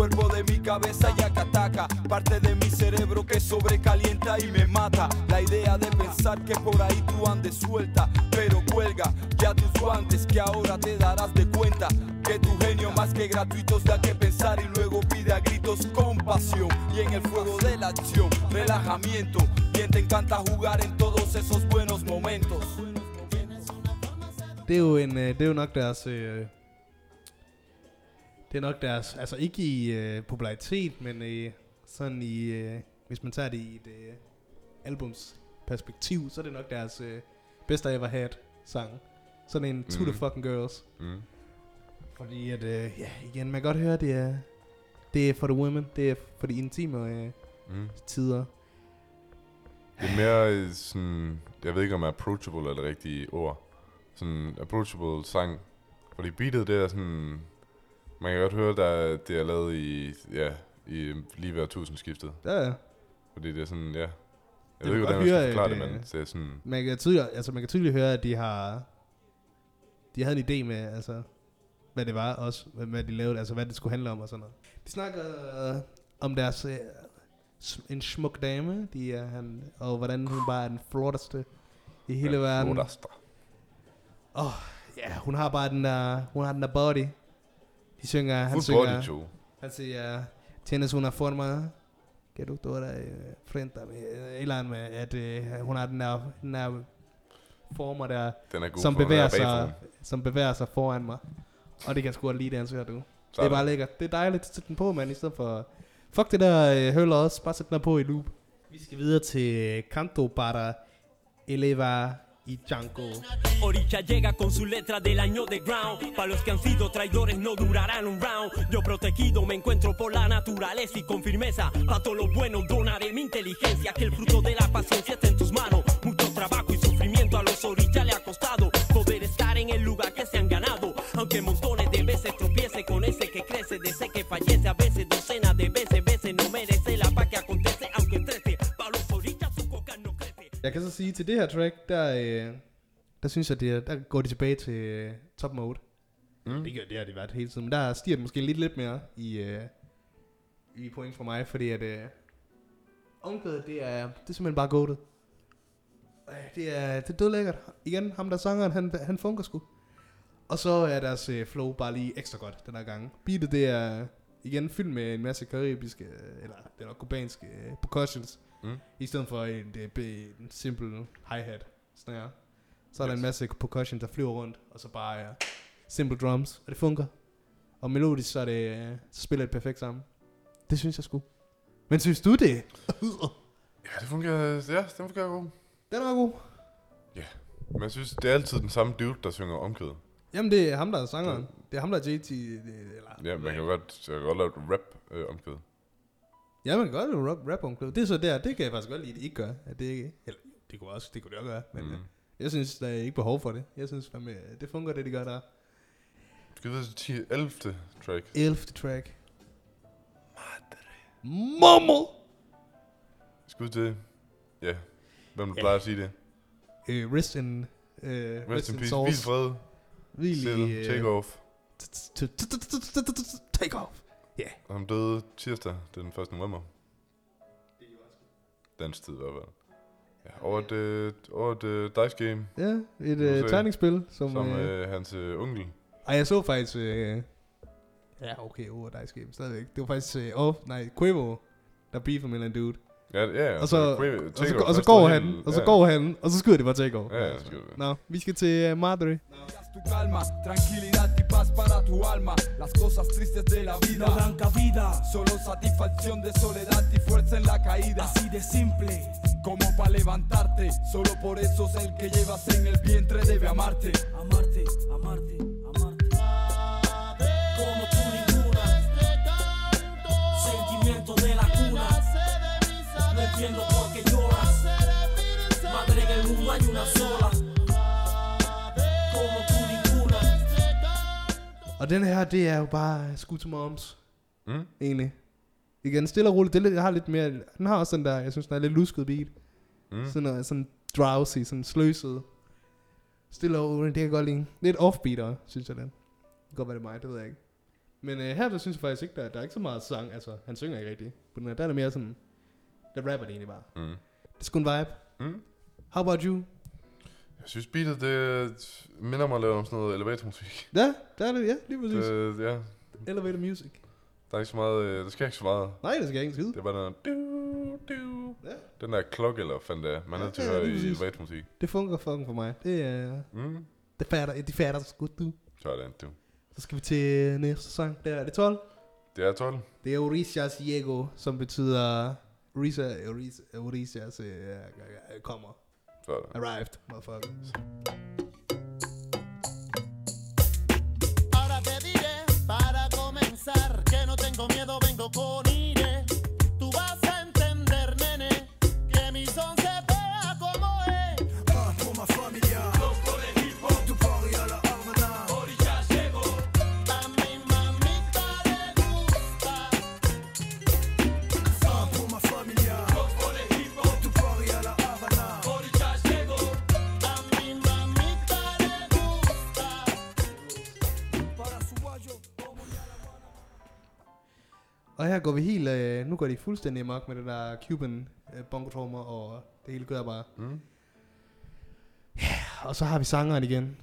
cuerpo de mi cabeza y acataca. Parte de mi cerebro que sobrecalienta y me mata. La idea de pensar que por ahí tú andes suelta, pero cuelga ya tus guantes, que ahora te darás de cuenta que tu genio más que gratuitos da que pensar y luego pide a gritos compasión. Y en el fuego de la acción, relajamiento. Bien te encanta jugar en todos esos buenos momentos. Det er jo, en, det. Øh, det er nok deres... Altså ikke i øh, popularitet, men øh, sådan i... Øh, hvis man tager det i et øh, albums perspektiv, så er det nok deres øh, Best I Ever Had sang. Sådan en To the. Fucking Girls. Mm. Fordi at, øh, ja, igen, man kan godt høre, det er, det er for the women, det er for de intime øh, Mm. tider. Det er mere øh, sådan, jeg ved ikke om approachable er det rigtige ord. Sådan approachable sang. Fordi beatet det er sådan, man kan godt høre, der det er lavet i, ja, i lige hver tusindskiftet. Ja, ja. Fordi det er sådan, ja. Jeg Det ved ikke, hvordan man skal forklare det, men det er sådan, Man kan tydeligt, altså man kan tydeligt høre, at de har, de havde en idé med, altså, hvad det var også, hvad, hvad de lavede, altså hvad det skulle handle om og sådan noget. De snakker øh, om deres, øh, en smuk dame, de er, han, og hvordan hun bare er den flotteste i hele Den verden. flotteste. Åh, oh, ja, hun har bare den der, hun har den der body. De synger, han Full synger, body, Joe. han siger, tienes una forma que du toda eh, frente a mí. Et eller andet med, at øh, hun har den der, den der former der, Den er god som bevæger, være sig, som bevæger sig foran mig. Og det kan sgu godt lide, den ser du. Det er Sådan. bare lækkert. Det er dejligt at sætte den på, mand, i stedet for... Fuck det der øh, høl også. Bare sæt den på i loop. Vi skal videre til Canto para Eleva y Django. Orilla llega con su letra del año de ground. Para los que han sido traidores no durarán un round. Yo protegido me encuentro por la naturaleza y con firmeza. Pa' todo lo bueno donaré mi inteligencia. Que el fruto de la paciencia está en tus manos. Mucho trabajo y sufrimiento a los orillas le ha costado. Poder estar en el lugar que se han ganado. Aunque montones de veces tropiece con ese que crece. De ese que fallece a veces docenas de veces. Veces no merece la paz Jeg kan så sige, til det her track, der, øh, der synes jeg, det, der går de tilbage til øh, top mode. Mm. Det, gør, det har de været hele tiden. Men der stiger det måske lidt, lidt mere i, øh, i point for mig, fordi at øh, omkvædet, det er, det er simpelthen bare goated. Øh, Det er, det er dødlækkert. Igen, ham der sangeren, han, han funker sgu. Og så er deres øh, flow bare lige ekstra godt den her gang. Beatet, det er igen fyldt med en masse karibiske, eller det er nok kubanske øh, percussions. Mm. I stedet for en, det, en simpel hi-hat snare. Så er der Yes. en masse percussion, der flyver rundt, og så bare ja, simple drums, og det fungerer. Og melodisk, så, er det, øh, så spiller det perfekt sammen. Det synes jeg sgu. Men synes du det? [LAUGHS] Ja, det fungerer, ja, det fungerer god. Den er god. Men jeg synes, det er altid den samme dude, der synger omkvædet. Jamen, det er ham, der er sangeren. Det er ham, der er JT. det- Eller, Ja, man kan godt, jeg kan godt lave et rap øh, omkvæd. Ja, man kan godt lave rap, rap omkvæd. Det er så der, det kan jeg faktisk godt lide, det ikke gør. At det ikke, eller, det kunne også, det kunne det også gøre. Men Mm. mm. jeg synes, der er ikke behov for det. Jeg synes fandme, det fungerer, det de gør der. Skal videre til 10, 11. track? 11. track. Mamma! Skal vi til, ja, hvem du Ja. plejer at sige det? Uh, rest in, uh, Rest in peace, Hvil fred, Hvil i, take øh, off. Take off. Ja. Og han døde tirsdag, det er den 1. november. Dansk tid i hvert fald. Ja, over et, øh, over et øh, dice game. Ja, et øh, se. terningsspil, som... Som øh, øh, hans øh, onkel. Ej, jeg så faktisk... Øh, ja, okay, over dig game stadigvæk. Det var faktisk... Øh, oh, nej, Quavo, der beefer med en dude. Ja, ja, og så, altså, Quavo- og så, og så går han, og så ja. går han, og så skyder de bare over. Ja, ja, så. Nå, vi skal til uh, Madre. tu calma, tranquilidad y paz para tu alma. Las cosas tristes de la vida No dan cabida. solo satisfacción de soledad y fuerza en la caída. Así de simple. Como para levantarte, solo por eso es el que llevas en el vientre debe amarte, amarte. No entiendo por qué lloras. Madre en el mundo hay una sola. Como tú ninguna. Og den her, det er jo bare skud to moms. Mm. Egentlig. Igen, stille og roligt. Det er jeg har lidt mere, den har også den der, jeg synes, den er lidt lusket beat. Mm. Sådan noget, sådan drowsy, sådan sløset. Stille og roligt, det kan godt lide. Lidt offbeater, synes jeg den. Det kan godt være det er mig, det ved jeg ikke. Men øh, her, der synes jeg faktisk ikke, der, der er ikke så meget sang. Altså, han synger ikke rigtigt. På den her, der er det mere sådan, der rapper det egentlig bare. Mm. Det er sgu en vibe. Mm. How about you? Jeg synes beatet, det minder mig lidt om sådan noget elevatormusik. Ja, der er det, ja, lige præcis. Det, ja, Elevator music. der er ikke så meget, øh, der sker ikke så meget. Nej, det skal ikke en skid. Det er bare den der, du, du. Ja. Den der klokke, eller fanden det man til at Ja, høre lige i præcis. elevatormusik. Det fungerer fucking for mig. Det er... Mm. Det fatter, de fatter så godt, du. Sådan, du. Så skal vi til næste sang. Der er det 12. Det er 12. Det er Orishas Diego, som betyder... Orisa, Orisa, Orishas uh, kommer. Sådan. Arrived, motherfucker. Ahora te diré para comenzar que no tengo miedo, vengo con Og her går vi helt... Øh, nu går de fuldstændig amok med det der Cuban øh, bongotrummer, og det hele kører bare. Mm. Og så har vi sangeren igen.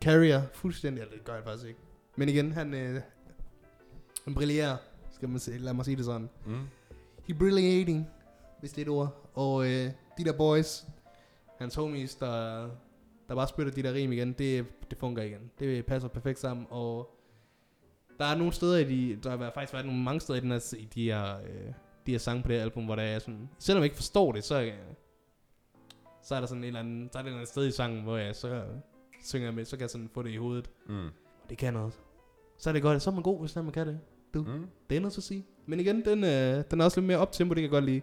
Carrier, fuldstændig, eller det gør han faktisk ikke. Men igen, han, øh, han brillerer, skal man sige, lad mig sige det sådan. Mm. He brilliating, hvis det er et ord. Og øh, de der boys, hans homies, der, der bare spytter de der rim igen, det, det fungerer igen. Det passer perfekt sammen, og der er nogle steder i de, der har faktisk været nogle mange steder i, den her, i de her, øh, de her sange på det her album, hvor der er sådan, selvom jeg ikke forstår det, så, øh, så er der sådan en eller anden, så er der et eller andet sted i sangen, hvor jeg så synger jeg med, så kan jeg sådan få det i hovedet. Mm. Og det kan noget. Så er det godt, så er man god, hvis man kan det. Du. Mm. Det er noget at sige. Men igen, den, øh, den er også lidt mere optempo, det kan jeg godt lide.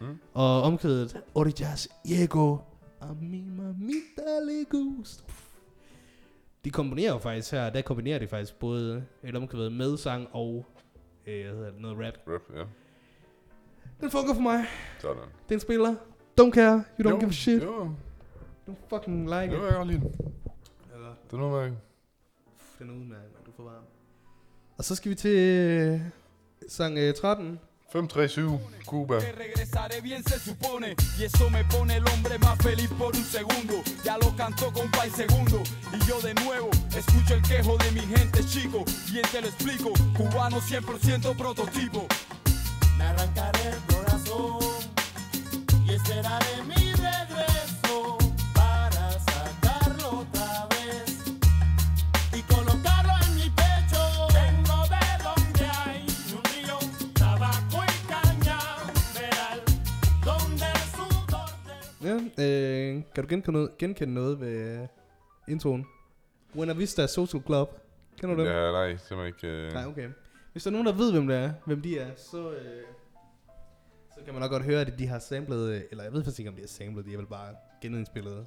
Mm. Og omkvædet, Orijas Diego, a mi mamita le gusta. De komponerer jo faktisk her, der kombinerer de faktisk både et omkvædet med sang og øh, noget rap. Rap, ja. Den fungerer for mig. Sådan. Den spiller. Don't care, you don't Jo, give a shit. Jo, Don't fucking like jo, it. jeg kan lide den. Eller, Det er noget med, den er udmærket, man. du får varm. Og så skal vi til øh, sang øh, 13. 537, Cuba. Que regresaré bien se supone. Y eso me pone el hombre más feliz por un segundo. Ya lo cantó compa y segundo. Y yo de nuevo escucho el quejo de mi gente chico. Bien te lo explico. Cubano 100% prototipo. Me arrancaré el corazón y esperaré mi regreso Ja, øh, kan du genkende noget, genkende noget ved introen? Buena Vista Social Club. Kender du dem? Ja, nej, simpelthen ikke. Øh... Nej, okay. Hvis der er nogen, der ved, hvem det er, hvem de er, så, øh, så kan man nok godt høre, at de har samlet, øh, eller jeg ved faktisk ikke, om de har samlet, de har vel bare genindspillet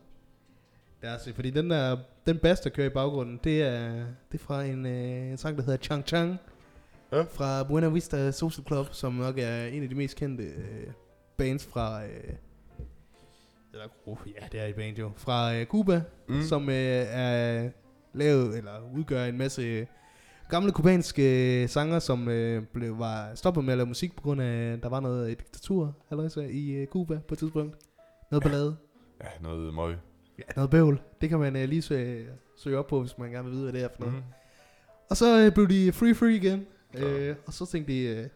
deres, fordi den der, den bass, der kører i baggrunden, det er, det er fra en, øh, en sang, der hedder Chang Chang, Ja. fra Buena Vista Social Club, som nok er en af de mest kendte øh, bands fra, øh, eller, uh, ja, det er et band jo, fra øh, Cuba, Mm. som øh, er lavet, eller udgør en masse gamle kubanske sanger, som øh, blev, var stoppet med at lave musik, på grund af, der var noget et diktatur altså, i øh, Cuba på et tidspunkt. Noget ballade. Ja, noget møg. Ja, noget bøvl. Det kan man øh, lige søge, søge op på, hvis man gerne vil vide, hvad det er for noget. Mm. Og så øh, blev de free free igen. Øh, og så tænkte de, øh,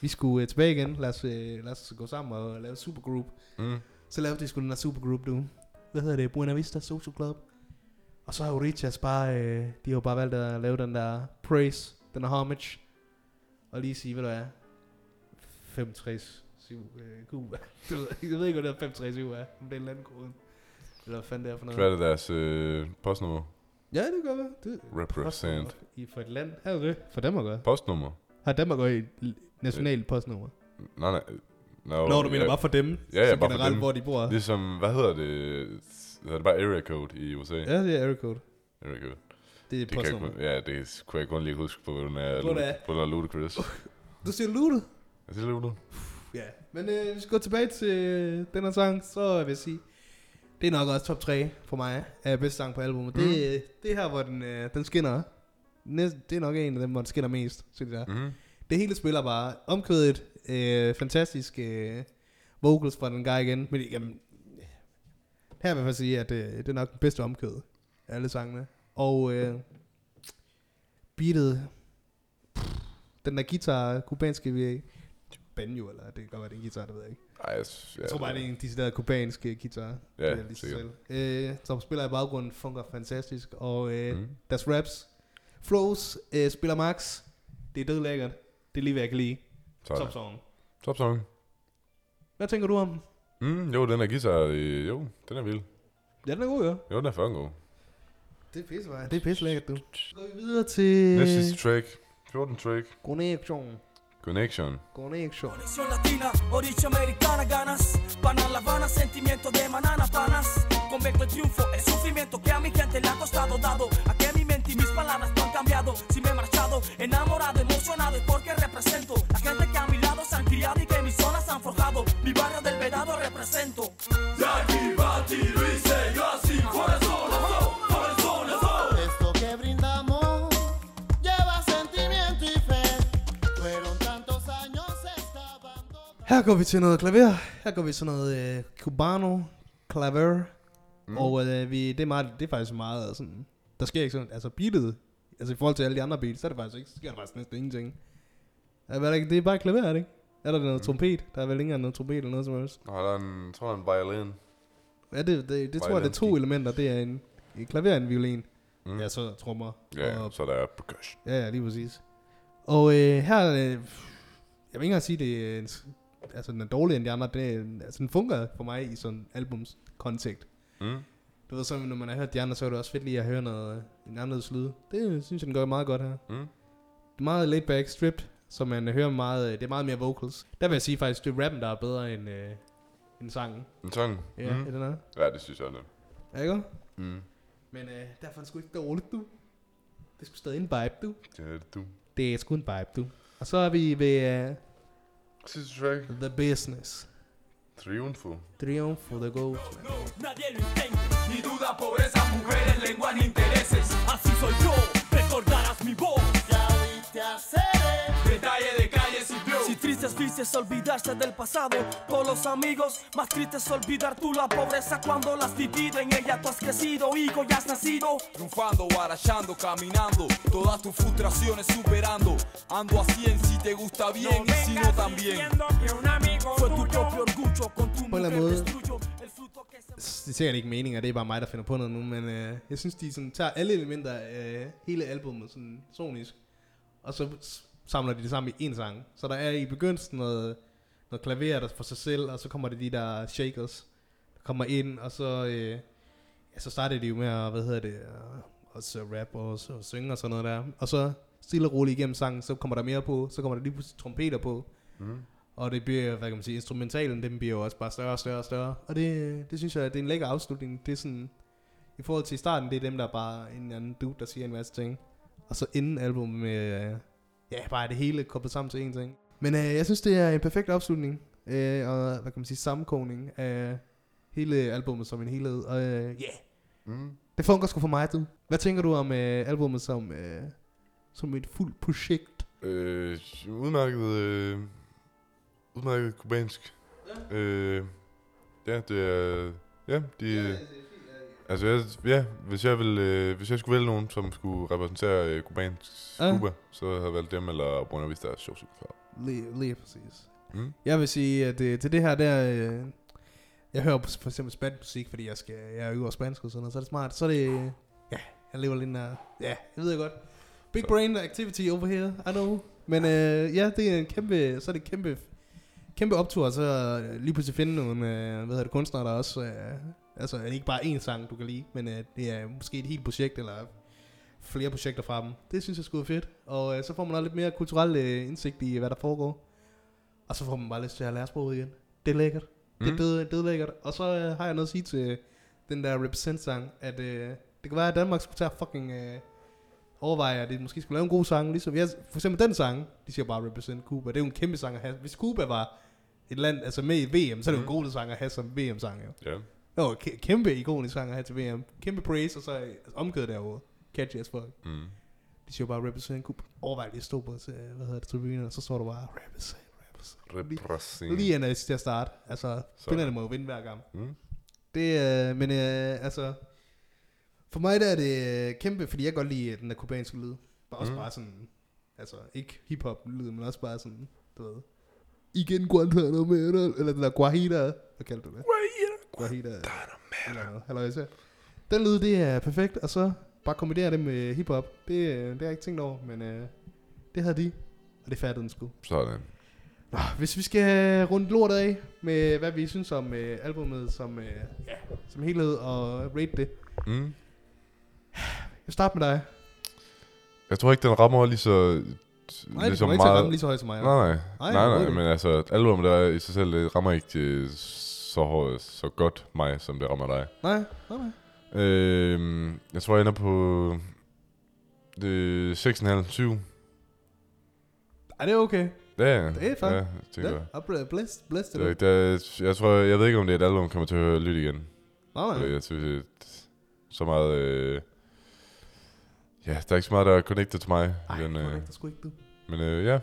vi skulle øh, tilbage igen. Lad os, øh, lad os gå sammen og lave en supergroup. Mm. Så lavede de sgu den her supergroup, du. Hvad hedder det? Buena Vista Social Club. Og så har Orichas bare, øh, de har jo bare valgt at lave den der praise, den der homage. Og lige sige, hvad du er. 537 øh, Cuba. Ved, jeg ved ikke, hvad det er 537 er. Om det er en landkode. Eller hvad fanden det er for noget. Hvad er det deres øh, postnummer? Ja, det gør det. det Represent. I for et land. Er det? For Danmark gør. Postnummer? Har Danmark også et l- nationalt postnummer? Nej, nej. No, Nå, du mener bare for dem, Ja, ja, så bare generelt, dem. hvor de bor. Ligesom, hvad hedder det? Hedder det bare area code i USA? Ja, det er area code. Area code. Det er Det kan jeg, ja, det kunne jeg kun lige huske på grund af, På grund af- Ludacris. Du siger Ludo? Jeg siger Ludo. Ja, men øh, vi skal gå tilbage til øh, den her sang, så vil jeg sige, det er nok også top 3 for mig af bedste sang på albumet. Mm. Det, øh, det er her, hvor den, øh, den skinner. Næst, det er nok en af dem, hvor den skinner mest, synes jeg. Mhm. Det hele spiller bare omkvædet, øh, fantastisk øh, vocals fra den guy igen. Men jamen, her vil jeg faktisk sige, at øh, det er nok den bedste omkvæd af alle sangene. Og øh, beatet, pff, den der guitar, kubanske vi banjo, eller det kan godt være, det er en guitar, det ved jeg ikke. Ej, jeg, ja, Jeg tror bare, det er en decideret kubansk øh, guitar. Ja, lige så sikkert. selv. Øh, som spiller i baggrunden, fungerer fantastisk. Og øh, mm. deres raps, flows, øh, spiller max. Det er død lækkert. Det er lige, hvad jeg kan lide. Sådan. Top song. Top song. Hvad tænker du om? Mm, jo, den er guitar, øh, jo, den er vild. Ja, den er god, jo. Jo, den er fucking god. Det er pisse, Det er pisse lækkert, du. Så går vi videre til... Næste sidste track. 14 track. Connection. Connection. Connection. Conexión latina, origen americana, ganas. Pana La Habana, sentimiento de manana, panas. Convecto el triunfo, el sufrimiento que a mi gente le ha costado dado. A que mi mente y mis palabras no han cambiado. Si me he marchado, enamorado, emocionado, es porque represento. La gente que a mi lado se han criado y que mis zonas han forjado. Mi barrio del Vedado represento. Esto que brindamos lleva sentimiento y fe. Fueron tantos años excavando. Her går vi til noget klaver. Her går vi til noget øh, cubano klaver. Mm. Og øh, vi, det, er meget, det er faktisk meget sådan... Der sker ikke sådan... Altså beatet... Altså i forhold til alle de andre beats, så er det faktisk ikke, sker der faktisk næsten ingenting. Er det, ikke, det er bare klaver, er det ikke? Er der noget trompet? Der er vel ikke engang noget trompet eller noget som helst. Nå, der er en, jeg tror, er en violin. Ja, det, det, det tror jeg, det er to elementer. Det er en, en klaver og en violin. Mm. Ja, så trommer. Ja, og, så der er percussion. ja, ja, lige præcis. Og øh, her, øh, jeg vil ikke engang sige, det er en, altså, den er dårligere end de andre. Det er, altså, den fungerer for mig i sådan albums kontekst. Mm. Du ved, så når man har hørt de andre, så er det også fedt lige at høre noget, en anderledes lyd. Det synes jeg, den gør meget godt her. Mm. Det er meget laid back, stripped, så man hører meget, det er meget mere vocals. Der vil jeg sige faktisk, det er rappen, der er bedre end, øh, end sangen. En sang. Ja, mm. er det noget? Ja, det synes jeg, det Ja, ikke? Mm. Men øh, derfor er det sgu ikke dårligt, du. Det er sgu stadig en vibe, du. Det er det, du. Det er sgu en vibe, du. Og så er vi ved uh, Sidste track. The Business. Triunfo. Triumph for the Ghost. Nadie lo intenta. Ni duda, pobreza, mujeres, lengua ni intereses. Así soy yo, recordarás mi voz. Ya Triste es olvidarse del pasado Con los amigos, más triste es olvidar tú la pobreza Cuando la has vivido, en ella tú has crecido Hijo, ya has nacido Triunfando, barachando, caminando. Todas tus frustraciones superando. Ando así en si te gusta bien y si no también. Fue tu propio orgullo con tu mujer måde, destruyó el fruto que se det er sikkert ikke meningen, og det er bare mig, der finder på noget nu, men øh, jeg synes, de sådan, tager alle elementer af øh, hele albumet sådan sonisk, og så samler de det sammen i en sang. Så der er i begyndelsen noget, noget klaver der for sig selv, og så kommer det de der shakers, der kommer ind, og så, øh, ja, så starter de jo med at, hvad hedder det, øh, også rap og, og synge og sådan noget der. Og så stille og roligt igennem sangen, så kommer der mere på, så kommer der lige pludselig trompeter på. Mm. Og det bliver, hvad kan man sige, instrumentalen, den bliver jo også bare større og større og større. Og det, det synes jeg, det er en lækker afslutning. Det er sådan, i forhold til starten, det er dem, der er bare en anden dude, der siger en masse ting. Og så inden albumet med, øh, ja, bare det hele koblet sammen til en ting. Men øh, jeg synes, det er en perfekt afslutning. Øh, og hvad kan man sige, sammenkogning af hele albumet som en helhed. Og øh, yeah, Mm. det fungerer sgu for mig, du. Hvad tænker du om øh, albumet som, øh, som et fuldt projekt? Øh, udmærket, øh, udmærket kubansk. Ja. Øh, ja, det er, ja, de, altså jeg, ja, hvis jeg, vil, øh, hvis jeg skulle vælge nogen, som skulle repræsentere øh, kubansk Ja. Cuba, så havde jeg valgt dem eller Buena Vista Social Club. Lige, lige præcis. Mm. Jeg vil sige, at det, til det her der... Øh, jeg hører for eksempel spansk musik, fordi jeg skal jeg øver spansk og sådan noget, så er det smart. Så er det... Ja, jeg lever lidt der... Ja, jeg ved godt. Big brain activity over here, I know. Men øh, ja, det er en kæmpe... Så er det kæmpe, kæmpe optur, så øh, lige pludselig finde nogle øh, hvad hedder det, kunstnere, der også... Øh, altså, ikke bare én sang, du kan lide, men øh, det er måske et helt projekt, eller flere projekter fra dem. Det synes jeg skulle fedt. Og øh, så får man også lidt mere kulturel øh, indsigt i, hvad der foregår. Og så får man bare lyst til at lære sproget igen. Det er lækkert. Mm. Det er Mm. død, død lækkert. Og så øh, har jeg noget at sige til den der Represent-sang, at øh, det kan være, at Danmark skulle tage fucking øh, overvejer, at de måske skulle lave en god sang, ligesom jeg, for eksempel den sang, de siger bare represent Cuba, det er jo en kæmpe sang at have. Hvis Cuba var et land, altså med i VM, så er det jo en god sang at have som VM-sang, jo. Ja. Var en kæ- kæmpe ikonisk sang at have til VM. Kæmpe praise, og så altså, omkødet derovre. Catchy as fuck. Mm. De siger bare represent Cuba. Overvej lige stå på, til, hvad hedder det, tribunen, og så står der bare represent, represent. Represent. Lige inden til at starte. Altså, spillerne må jo vinde hver gang. Mm. Det er, men øh, altså, for mig der er det øh, kæmpe, fordi jeg godt lide øh, den der kubanske lyd. Bare også Mm. bare sådan, altså ikke hiphop lyd, men også bare sådan, du ved. Igen Guantanamo, eller den der Guajira, hvad kalder du det? Guajira. Guajira. Hallo, jeg ser. Den lyd, det er perfekt, og så bare kombinere det med hiphop. Det, øh, det har jeg ikke tænkt over, men øh, det havde de, og det fattede den sgu. Sådan. Nå, hvis vi skal runde lortet af med, hvad vi synes om øh, albumet som, øh, ja, som helhed og rate det. Mm. Jeg starter med dig. Jeg tror ikke, den rammer lige så... Nej, det kommer ikke til at ramme lige så højt som mig. Nej, nej. Nej, Nej, nej, overhovedet men altså, album der er i sig selv, rammer ikke så, så godt mig, som det rammer dig. Nej, nej, nej. Øhm, jeg tror, jeg ender på øh, 6,5, 7. Ej, det er okay. Ja. Det er fair. Ja, det Ja, gør og bl- blessed, blessed det. det. det, jeg tror, jeg ved ikke, om det er et album, jeg kommer til at lytte igen. Nej, nej. Jeg synes, at så meget... Øh, ja, der er ikke så meget, der er connected til mig. Ej, den, det øh, er sgu ikke du. men øh, ja,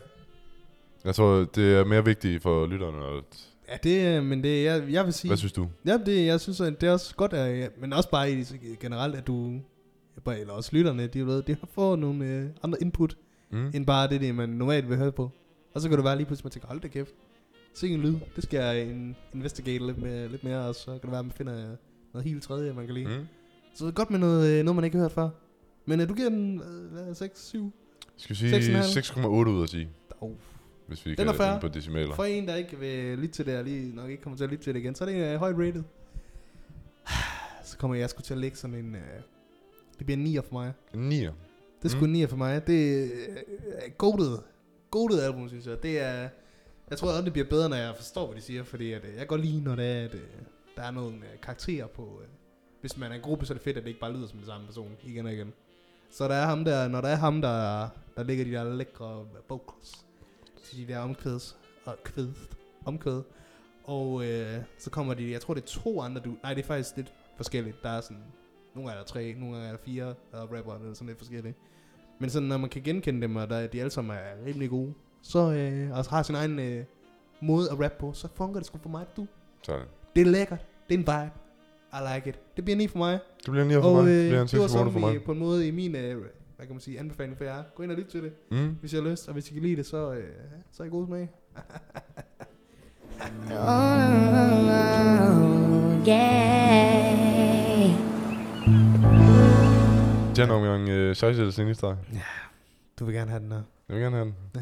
jeg tror, det er mere vigtigt for lytterne. Og, Ja, det, er- men det, jeg, jeg vil sige... Hvad synes du? Ja, det, jeg synes, at det er også godt, at, ja, men også bare i, generelt, at du, bare- eller også lytterne, de, ved, de har fået nogle øh, andre input, Mm. end bare det, det, man normalt vil høre på. Og så kan det være lige pludselig, man tænker, hold da kæft, se en lyd, det skal jeg in- investigate lidt, med, lidt mere, og så kan det være, at man finder noget helt tredje, man kan lide. Mm. Så det er godt med noget, øh, noget man ikke har hørt før. Men øh, du giver den øh, hvad, 6, 7? Skal vi sige 6,5? 6,8 ud af 10? Oh. Hvis vi Den kan er fair. ende på decimaler. For en, der ikke vil lytte til det, og lige nok ikke kommer til at lytte til det igen, så er det uh, højt rated. [SIGHS] Så kommer jeg sgu til at lægge sådan en... Uh, det bliver en 9 for mig. En 9'er? Det er sgu Mm. en 9 for mig. Det er uh, goated. Goated album, synes jeg. Det er... Jeg tror, at det bliver bedre, når jeg forstår, hvad de siger, fordi at, uh, jeg godt lide, når det er, at uh, der er nogle uh, karakterer på... Uh, hvis man er en gruppe, så er det fedt, at det ikke bare lyder som den samme person igen og igen. Så der er ham der, når der er ham, der, der ligger de der lækre vocals til de der omkvæds, og kvæd, omkvæd. Og øh, så kommer de, jeg tror det er to andre, du, nej det er faktisk lidt forskelligt. Der er sådan, nogle er der tre, nogle er der fire, der er rapper, det er sådan lidt forskelligt. Men sådan, når man kan genkende dem, og der, de alle sammen er rimelig gode, så øh, og har sin egen øh, måde at rappe på, så fungerer det sgu for mig, du. Sådan. Det er lækkert, det er en vibe. I like it. Det bliver 9 for mig. Det bliver en 9 for og, mig. Det øh, bliver en det var 6,8 sådan for mig. på en måde i min, øh, hvad kan man sige, anbefaling for jer. Gå ind og lyt til det, Mm. hvis I har lyst. Og hvis I kan lide det, så, øh, så er I god smag. Oh, [LAUGHS] yeah. Den omgang øh, Scheisse eller Sinister. Du vil gerne have den her. Jeg vil gerne have den. Ja,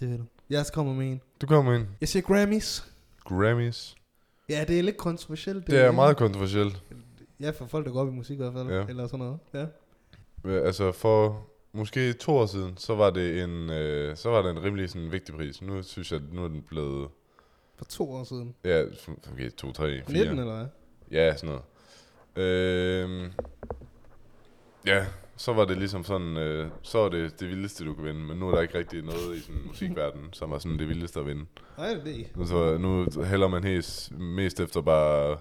det vil du. Jeg kommer med en. Du kommer ind. Jeg siger Grammys. Grammys. Ja, det er lidt kontroversielt. Det er meget kontroversielt. Ja, for folk, der går op i musik i hvert fald. Ja. Eller sådan noget. Ja. Øh, Altså for måske to år siden, så var det en, øh, så var det en rimelig sådan, vigtig pris. Nu synes jeg, at nu er den blevet... For to år siden. Ja, okay, to, tre, fire. 19 eller hvad? Ja, sådan noget. Øh, ja, så var det ligesom sådan, øh, så var det det vildeste, du kunne vinde. Men nu er der ikke rigtig noget i sådan musikverden, som var sådan det vildeste at vinde. Nej, det er ikke. Nu, så, nu hælder man helt, mest efter bare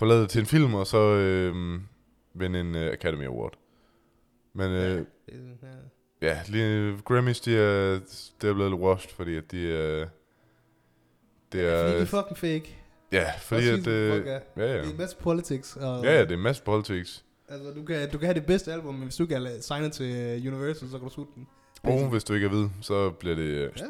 det til en film, og så øh, vinde en øh, Academy Award. Men øh, Det, ja. ja, lige Grammys, de er, det er blevet washed, fordi at de er... Det er... Fordi de er fucking fake. Ja, fordi at... Øh, ja, ja. Det er en masse politics. Og, Ja, ja, det er masse politics. Altså, du kan, du kan have det bedste album, men hvis du ikke er signet til øh, Universal, så kan du sutte den. Og hvis du ikke er ved, så bliver det... øh, Ja.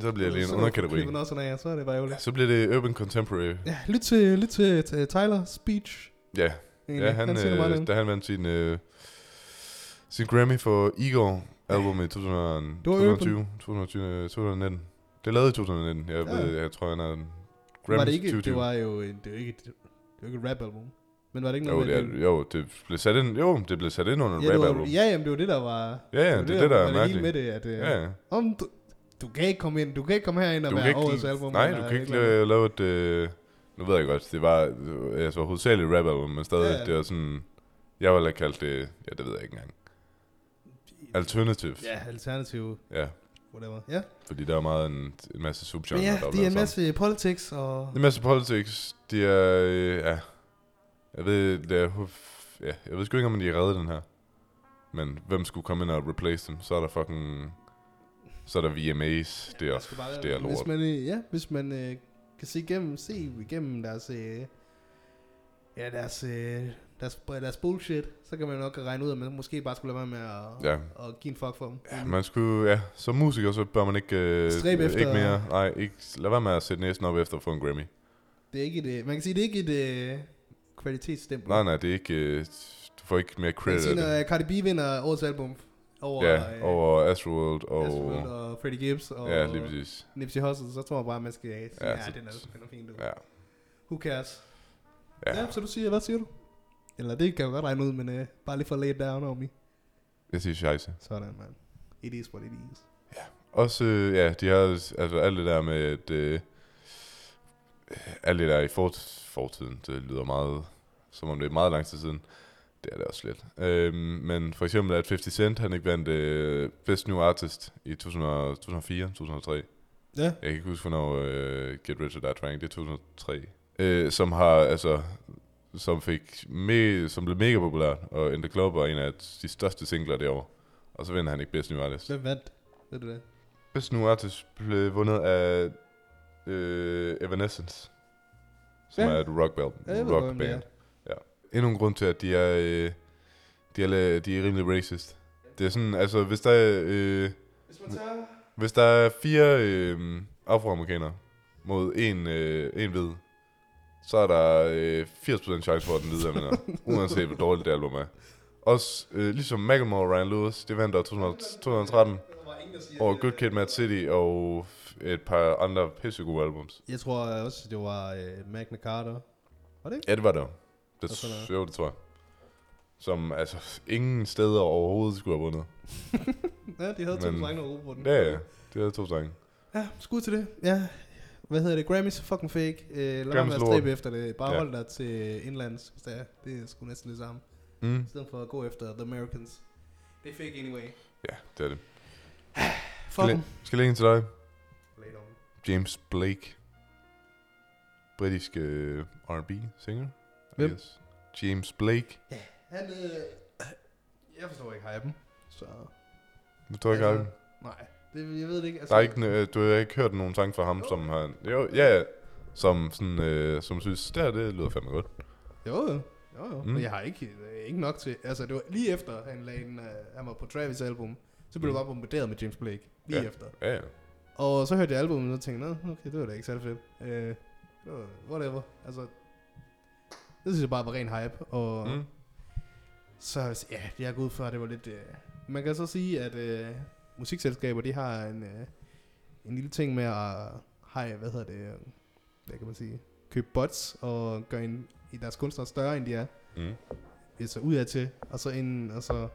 Så bliver det en Så underkategori. sådan af, så er det bare Ja, så bliver det Urban Contemporary. Ja, lyt til, lyt til, til Tyler Speech. Ja, ja han, Han øh, da han vandt sin, øh, sin Grammy for Eagle album i 2000, Det var 2020, 2020, 2019. Det er lavet i 2019. Jeg, Ja. ved, jeg tror, han har en var Grammy det ikke, 2020. det var jo, en- det var ikke, det var ikke et rap album. Men var det ikke Jo, noget det, med, er, jo, det blev sat ind, jo, det blev sat ind under ja, det rap var, album. ja, jamen, det var det, der var... Ja, ja, var det er det, der er var det hele mærkeligt. med det, at... øh, Ja, ja. Om du, du kan ikke komme ind, du kan ikke komme herind og Du være årets album. nej, du kan ikke lave, lave et... Øh, nu ved jeg godt, det var altså, hovedsageligt rap album, men stadig, ja. det var sådan... Jeg ville have kaldt det... Ja, det ved jeg ikke engang. Alternative. Ja, alternative. Ja. Whatever. Ja. Fordi der er meget en, en masse subgenre, Men ja, det er en masse politics og... Det er en masse politics. De er, øh, ja... Jeg ved, det er, ja, jeg ved sgu ikke, om de er reddet den her. Men hvem skulle komme ind og replace dem? Så er der fucking... Så er der VMAs. Det er, bare- det er lort. Hvis man, øh, ja, hvis man øh, kan se igennem, se igennem deres, øh, ja, deres, øh, deres, deres bullshit, så kan man nok regne ud, at man måske bare skulle lade være med at, Ja. at give en fuck for dem. Ja, man skulle, ja, som musiker, så bør man ikke, øh, Stræbe efter- ikke mere, nej, ikke, lad være med at sætte næsen op efter at få en Grammy. Det er ikke et, øh, man kan sige, det er ikke et øh, kvalitetsstempel. Nej, nej, det er ikke, øh, du får ikke mere Man kan credit sige, det. når Cardi B vinder årets album over, Ja, øh, over Astroworld og... Astroworld og Freddie Gibbs og Ja, lige præcis. Nipsey Hussle, så tror jeg bare, man skal sige, Ja, ja, så- den er, den er fint. Ja. Who cares? Ja. ja, så du siger, hvad siger du? Eller det kan jeg godt regne ud, men øh, bare lige for at lay down on me. Jeg siger scheisse. Sådan, man. It is what it is. Også, øh, ja, de har altså alt det der med, at øh, alt det der i fort, fortiden, det lyder meget, som om det er meget lang tid siden. Det er det også lidt. Øhm, men for eksempel, at 50 Cent, han ikke vandt øh, Best New Artist i 2000, 2004, 2003. Ja. Jeg kan ikke huske, hvornår øh, Get Rich or Die Trying, det er 2003. Øh, som har, altså, som fik me, som blev mega populært, og In The Club var en af de største singler det år. Og så vinder han ikke Best New Artist. Hvem vandt? Ved du det? Best New Artist blev vundet af øh, Evanescence, som Ja. er et rock, band, Ja, rock hvem det band. Ja. Endnu en grund til, at de er, øh, de er, de er rimelig racist. Det er sådan, altså hvis der er, øh, Hvis man tager... hvis der er fire øh, afroamerikanere mod en, øh, en hvid, så er der øh, 80% chance for, at den hvide er vinder, uanset hvor dårligt det album er. Også øh, ligesom Macklemore og Ryan Lewis, det vandt der 2013 over Good Kid, Mad City og et par andre pissegode albums. Jeg tror også, det var øh, Magna Carta. Var det ikke? Ja, det var det. Det, noget. jo, det tror jeg. Som altså ingen steder overhovedet skulle have vundet. [LAUGHS] Ja, de havde to sange råbe på den. Ja, ja. De havde to sange. Ja, skud til det. Ja, hvad hedder det? Grammys fucking fake. Øh, lad være at lort. stræbe efter det. Bare Ja. ja. hold dig til indlands, hvis det er. Det er sgu næsten det samme. Mm. I stedet for at gå efter The Americans. Det er fake anyway. Ja, det er det. [SIGHS] Fuck Skal, skal en til dig? James Blake. Britisk øh, R&B singer. Hvem? guess. James Blake. Han, øh, jeg forstår ikke hypen. Så, Du tror ikke, altså, Nej, det, jeg ved det ikke. Der er ikke, øh, du har ikke hørt nogen sang fra ham, som har... Jo, ja. Som, sådan, øh, som synes, der det lyder fandme godt. Jo, jo. Jo, jo. Mm. Men jeg har ikke, øh, ikke nok til... Altså, det var lige efter, han, lagde en, uh, han var på Travis album. Så blev Mm. mm. bare bombarderet med James Blake. Lige Ja. efter. Ja, ja. Og så hørte jeg albumet, og tænkte, Nå, okay, det var da ikke særlig fedt. Øh, det var whatever. Altså, det synes jeg bare var ren hype. Og Mm. så, ja, jeg går ud fra, at det var lidt... Øh, man kan så sige, at øh, musikselskaber, de har en, øh, en lille ting med at have, hvad hedder det, øh, hvad kan man sige, købe bots og gøre en, i deres kunstnere større, end de er. Mm. Altså udad til, og så, ind, og så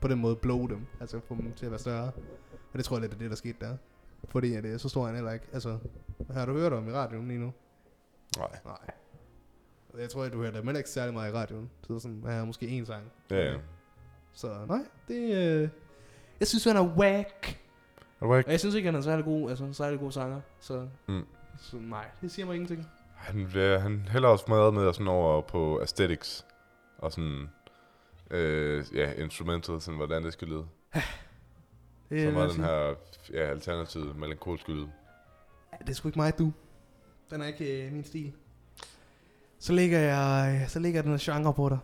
på den måde blow dem, altså få dem til at være større. Og det tror jeg lidt er det, der skete der. Fordi at det er så stor han heller ikke. Altså, har du hørt om i radioen lige nu? Nej. Nej. Jeg tror, at du hørte dem ikke særlig meget i radioen. Så sådan, jeg har måske én sang. Ja, ja. Så nej, det øh, Jeg synes, han er whack. Er whack? Og jeg synes ikke, han er særlig god, altså, særlig god sanger. Så, Mm. så nej, det siger mig ingenting. Han, ja, han hælder også meget med sådan over på aesthetics. Og sådan, øh, ja, instrumental, sådan hvordan det skal lyde. Det var jeg den her, ja, alternativ melankolske lyd. Ja, det er sgu ikke mig, du. Den er ikke øh, min stil. Så lægger jeg, så lægger jeg den genre på dig.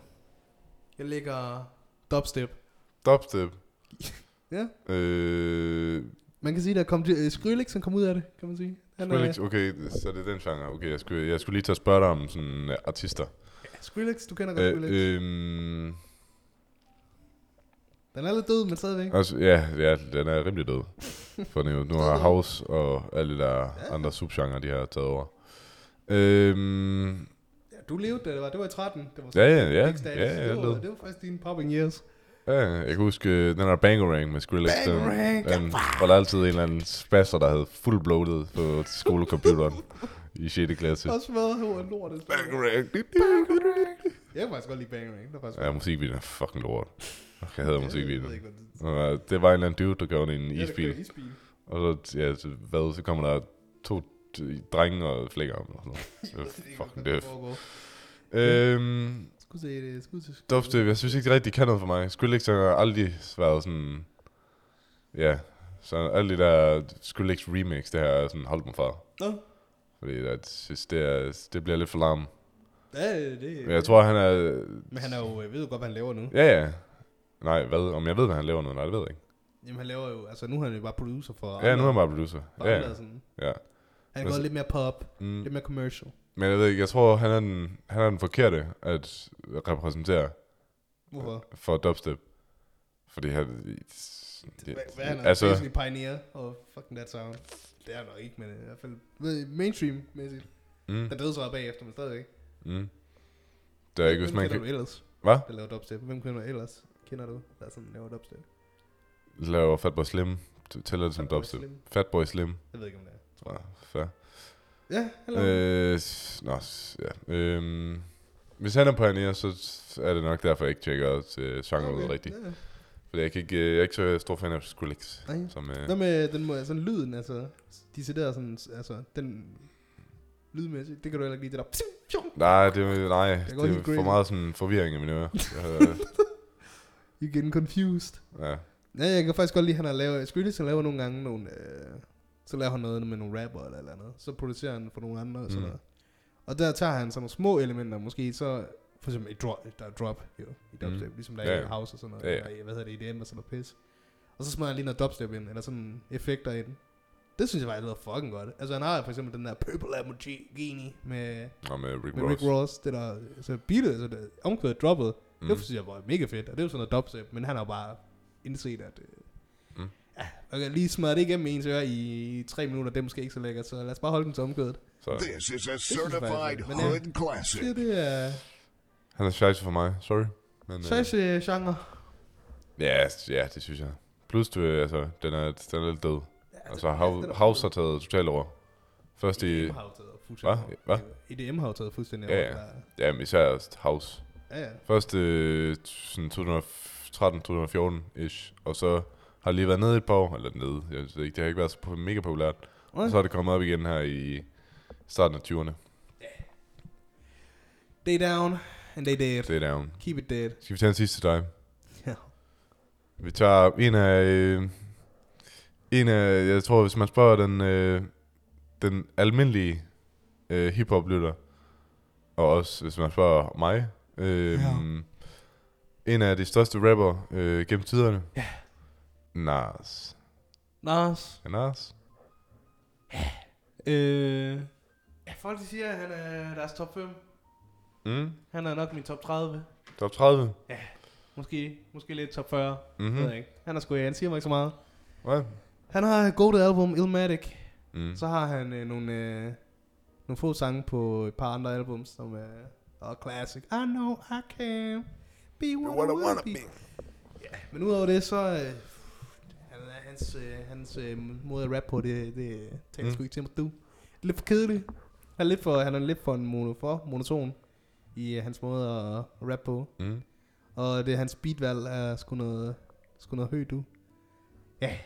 Jeg lægger dubstep. Dubstep. [LAUGHS] Ja. Øh, Man kan sige, der kom uh, Skrillex, som kom ud af det, kan man sige. Han er- Skrillex, okay, så det er den genre. Okay, jeg skulle, jeg skulle lige tage og spørge dig om sådan uh, artister. Skrillex, du kender godt Øh, Skrillex. øhm, Den er lidt død, men stadigvæk. altså, ja, ja, den er rimelig død. [LAUGHS] For nu, nu har House og alle de der andre subgenre, de har taget over. Øhm, Ja, du levede, det var, det var i 13. Det var Ja, ja, ja. Ja, ja, det, var, det var faktisk dine popping years. Ja, jeg kan huske øh, den her Bangarang med Skrillex. Den, Bangarang, den var der altid en eller anden spasser, der havde fuld bloated på skolecomputeren i 6. klasse. Også hvad, hvor er lortet. Bangarang. Jeg kan faktisk godt lide var faktisk Ja, musikvideoen er fucking lort. Jeg havde musikvideoen. Og Det var en eller anden dude, der gjorde en Ja, der isbil. isbil. Og så, ja, så, hvad, så kommer der to drenge og flækker om. Og sådan noget. [LAUGHS] Fucking foregår. Øhm, Skulle se det, skulle til. Dubstep, jeg synes ikke det rigtig kan noget for mig. Skrillex har aldrig været sådan... Ja, så alle de der Skrillex remix, det har jeg sådan holdt mig fra. Nå. Fordi jeg synes, det, er, det bliver lidt for larm. Ja, det Men jeg tror, han er... Men han er jo, jeg ved jo godt, hvad han laver nu. Ja, ja. Nej, hvad? Om jeg ved, hvad han laver nu? Nej, det ved jeg ikke. Jamen han laver jo, altså nu er han jo bare producer for Ja, nu er han bare producer. For Ja, andre ja. sådan. ja. Han går lidt mere pop, Mm. lidt mere commercial. Men jeg ved ikke, jeg tror, han er den, han er den forkerte at repræsentere. Hvorfor? For dubstep. Fordi han... Det, Hvad, hvad han er altså, basically pioneer og fucking that sound. Det er han nok ikke, men i hvert fald mainstream-mæssigt. Mm. Den døde så bagefter, men stadigvæk. Mm. Det er ikke, hvis Hvem man kan... du ellers? Hvad? Der laver dubstep. Hvem kender du ellers? Kender du, der sådan laver dubstep? Laver Fatboy Slim. Tæller det som dubstep. Fatboy Slim. Jeg ved ikke, om det er. Ja, fair. Ja, laver øh, Nå, ja. Øhm, hvis han er pioneer, så er det nok derfor, jeg ikke tjekker til genren Okay, okay, rigtigt. ja. Fordi jeg, kan ikke, øh, jeg er ikke så stor fan af Skrillex. Nej. Som, øh, Hvad med den måde, sådan lyden, altså, de sidder sådan, altså, den lydmæssigt, det kan du heller ikke lide, det der, nej, det, er- nej, det er for Green. meget sådan forvirring i mine ører. [LAUGHS] You're getting confused. ja. Ja, jeg kan faktisk godt lide, at han har lavet, Skrillex han laver nogle gange nogle, øh, så laver han noget med nogle rapper eller eller andet, så producerer han for nogle andre og sådan Mm. noget. Og der tager han sådan nogle små elementer, måske så, for eksempel et drop, der er drop jo, i dubstep, Mm. ligesom der er ja. i house og sådan noget, Ja, ja. hvad hedder det, EDM og sådan noget pis. Og så smider han lige noget dubstep ind, eller sådan effekter ind. Det synes jeg faktisk lyder fucking godt. Altså han har for eksempel den der Purple Lamborghini med, Og med Rick med Ross. Rick Ross. Det der, altså beatet, altså det, omkvædet droppet, mm. Mm. det synes jeg var mega fedt. Og det er jo sådan noget dubstep, men han har bare indset, at øh, Mm. Ja, jeg kan lige smadre det igennem ens øre i tre minutter, det er måske ikke så lækkert, så lad os bare holde den til omkvædet. Så. This is a Det certified men, ja, hood classic. Det, det er Han er scheisse for mig, sorry. Men, øh, Scheisse genre. Ja, ja, det synes jeg. Plus, du, øh, altså, den er, den er lidt død. Ja, altså, den Hav, House har taget totalt over. Først i... EDM har jo taget fuldstændig Hvad? over. Hvad? EDM har jo taget fuldstændig Ja, over. ja. Der- Ja, men især House. Ja, ja. Først øh, sådan 2013-2014-ish, og så har lige været nede i et par år, eller nede, jeg ved ikke, det har ikke været så mega populært. Nej. Og så er det kommet op igen her i starten af 20'erne. They down, and they dead. Er down. Keep it dead. Skal vi tage en sidste til dig? Ja. Vi tager en af... Øh, en af, jeg tror, hvis man spørger den, øh, den almindelige øh, hiphop-lytter, og også hvis man spørger mig, øh, Ja. en af de største rapper øh, gennem tiderne. Ja. Nas. Nas. Ja, Nas. Øh, ja, folk de siger, at han er deres top 5. Mm. Han er nok min top 30. Top 30. Ja, måske, måske lidt top 40. Mhm. Mm-hmm. Ved jeg ikke. Han er sgu, han siger mig ikke så meget. Hvad? Han har et godt album, Illmatic. Mm. Så har han øh, nogle, øh, nogle få sange på et par andre albums, som er og classic. I know I can be what, What I wanna wanna be. be. Ja, men udover det, så... Øh, hans øh, hans øh, måde at rap på, det, det taler Mm. sgu ikke til mig. Du. Det er lidt for kedeligt. Han er lidt for, han er lidt for, en mono, for monoton i øh, hans måde at, rap på. Mm. Og det hans beatvalg er sgu noget, sgu noget højt, du. Ja.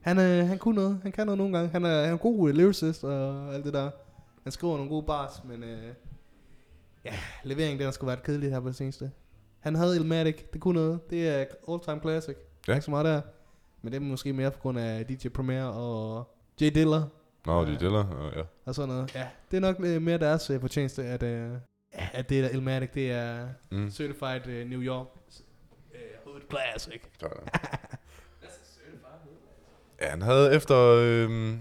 Han, øh, han kunne noget. Han kan noget nogle gange. Han er, han er en god lyricist og alt det der. Han skriver nogle gode bars, men øh, ja, leveringen den har sgu været kedelig her på det seneste. Han havde Ilmatic, det kunne noget. Det er all time classic. Ja. Ikke så meget der. Men det er måske mere på grund af DJ Premier og Jay Diller Nå, de deler, og ja. og sådan noget. Ja, det er nok øh, mere deres øh, fortjeneste, at, øh, at det der Ilmatic, det er Mm. certified øh, New York øh, hood classic. Sådan. [LAUGHS] Ja, han havde efter, øh,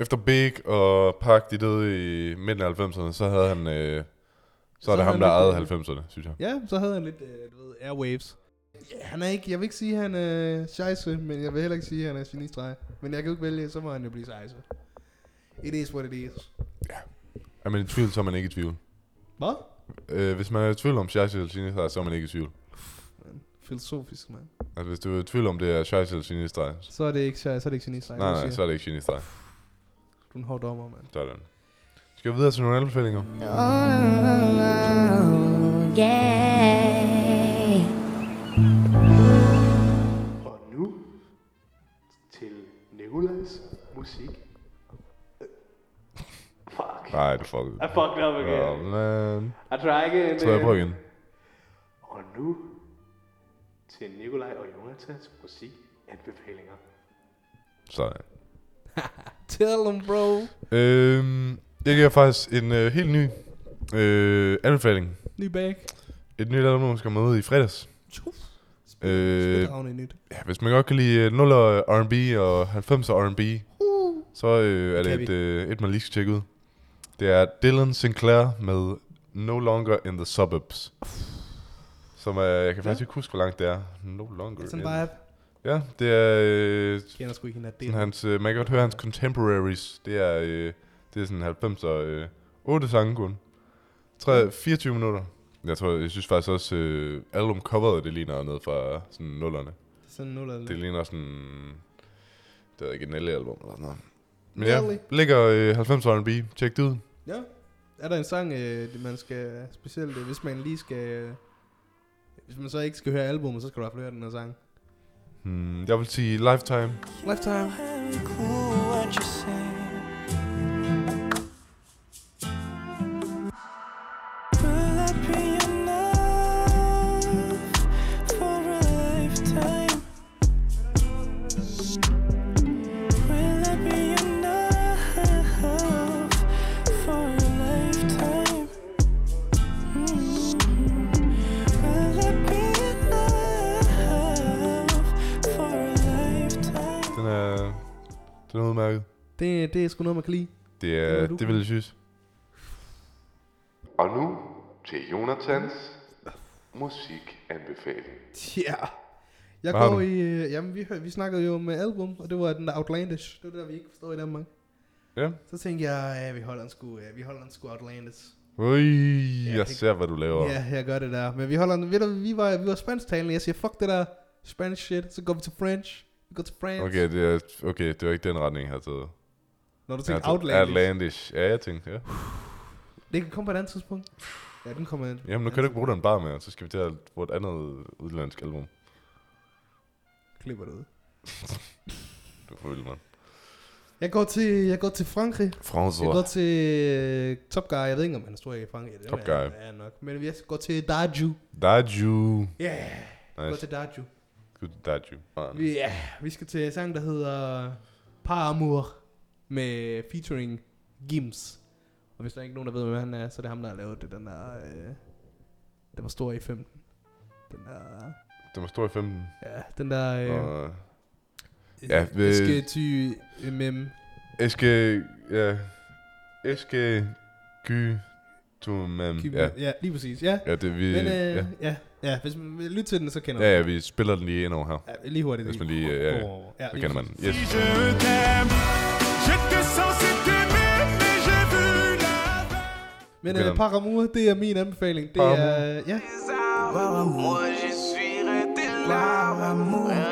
efter Big og Park, de døde i midten af 90'erne, så havde han, øh, så er det havde ham, han der ejede øh, 90'erne, synes jeg. Ja, så havde han lidt, øh, du ved, airwaves. Ja, han er ikke, jeg vil ikke sige, at han er scheisse, men jeg vil heller ikke sige, at han er genistreg. Men jeg kan jo ikke vælge, så må han jo blive scheisse. It is what it is. Er man i tvivl, så er man ikke i tvivl. Hvad? Øh, hvis man er i tvivl om Scheisse eller Sinistrej, så er man ikke i tvivl. Filosofisk, mand. Altså, hvis du er i tvivl om, det er Scheisse eller Sinistrej, Så er det ikke, så er det ikke genistreg. nej, nej, så er det ikke Sinistrej. Du er en hård dommer, mand. Sådan. Skal vi videre til nogle anbefalinger? Oh, yeah. Musik. [LAUGHS] Fuck. Nej, det fuckede. I fucked up again. Oh, man. I try again. Så jeg prøver igen. Og nu til Nikolaj og Jonathans musik anbefalinger. Sådan. [LAUGHS] Tell them, bro. Øhm, jeg giver faktisk en øh, helt ny øh, anbefaling. Ny bag. Et nyt album, der skal med ud i fredags. Øh, Spændende nyt. ja, hvis man godt kan lide øh, 0 R&B og 90'er R&B, så øh, er det et, øh, et, man lige skal tjekke ud. Det er Dylan Sinclair med No Longer in the Suburbs. Som er, jeg kan faktisk ikke huske, hvor langt det er. No Longer Sådan in- en vibe. Ja, det er... Øh, Kender sgu ikke hende, hans, øh, man kan godt høre hans contemporaries. Det er, øh, det er sådan 90'er... Øh, 8 sange kun. 3, 24 minutter. Jeg tror, jeg synes faktisk også, øh, album coveret, det ligner noget fra sådan nullerne. Sådan nul eller Det ligner sådan... Det er ikke et Nelly-album eller sådan noget. Ja, ligger øh, 90 R&B. Tjek det ud. Ja. Er der en sang, øh, man skal... Specielt, øh, hvis man lige skal... Øh, hvis man så ikke skal høre albumet, så skal du i hvert fald høre den her sang. Hmm, jeg vil sige Lifetime. Lifetime. Er udmærket. Det, det er sgu noget, man kan lide. Det Det er, du det vil jeg synes. Og nu til Jonathans musikanbefaling. Ja. Jeg Hvad har går du? i... Øh, jamen, vi, hør- vi snakkede jo med album, og det var den der Outlandish. Det var det, der vi ikke forstår i Danmark. Ja. Så tænkte jeg, ja, vi holder en sgu, ja, vi holder en sgu Outlandish. Ui, jeg det- ser, hvad du laver. Ja, jeg gør det der. Men vi holder en, ved du, vi var, vi var spansktalende. Jeg siger, fuck det der Spanish shit. Så går vi til French. Går til France. Okay, det er, okay, det var ikke den retning, jeg havde taget. Når du taget Outlandish. Outlandish. Ja, jeg tænkte, ja. Det kan komme på et andet tidspunkt. Ja, den kommer an- Jamen, nu kan du ikke bruge den bare med, så skal vi til at få et andet udlandsk album. Klipper det ud. [LAUGHS] Du får vildt, mand. Jeg går til, jeg går til Frankrig. François. Jeg går til uh, Top Guy. Jeg ved ikke, om han er stor i Frankrig. Det Top er- Guy. Ja, nok. Men jeg går til Daju. Daju. Ja, yeah. jeg går Nice. til Daju. Good Daju. Man. Vi, ja, vi skal til en sang, der hedder Par Amour med featuring Gims. Og hvis der er ikke nogen, der ved, hvem han er, så er det ham, der har lavet det, den der, øh, der var stor i 15. Den der, Den var stor i 15. ja, den der, øh, Og, ja, vi skal ved, ty mem. Eske, ja, Eske, Gy, mem, Gy- ja. ja, lige præcis, ja. Ja, det vi, Men øh, ja. ja. ja, hvis man vil lytte til den, så kender Ja, man ja, vi spiller den lige ind over her. Ja, lige hurtigt. Hvis man lige, ja, ja, Ja, så kender man. Yes. Men Okay, øh. Paramour, det er min anbefaling. Det Paramour. er, ja. Moi je suis resté là, rien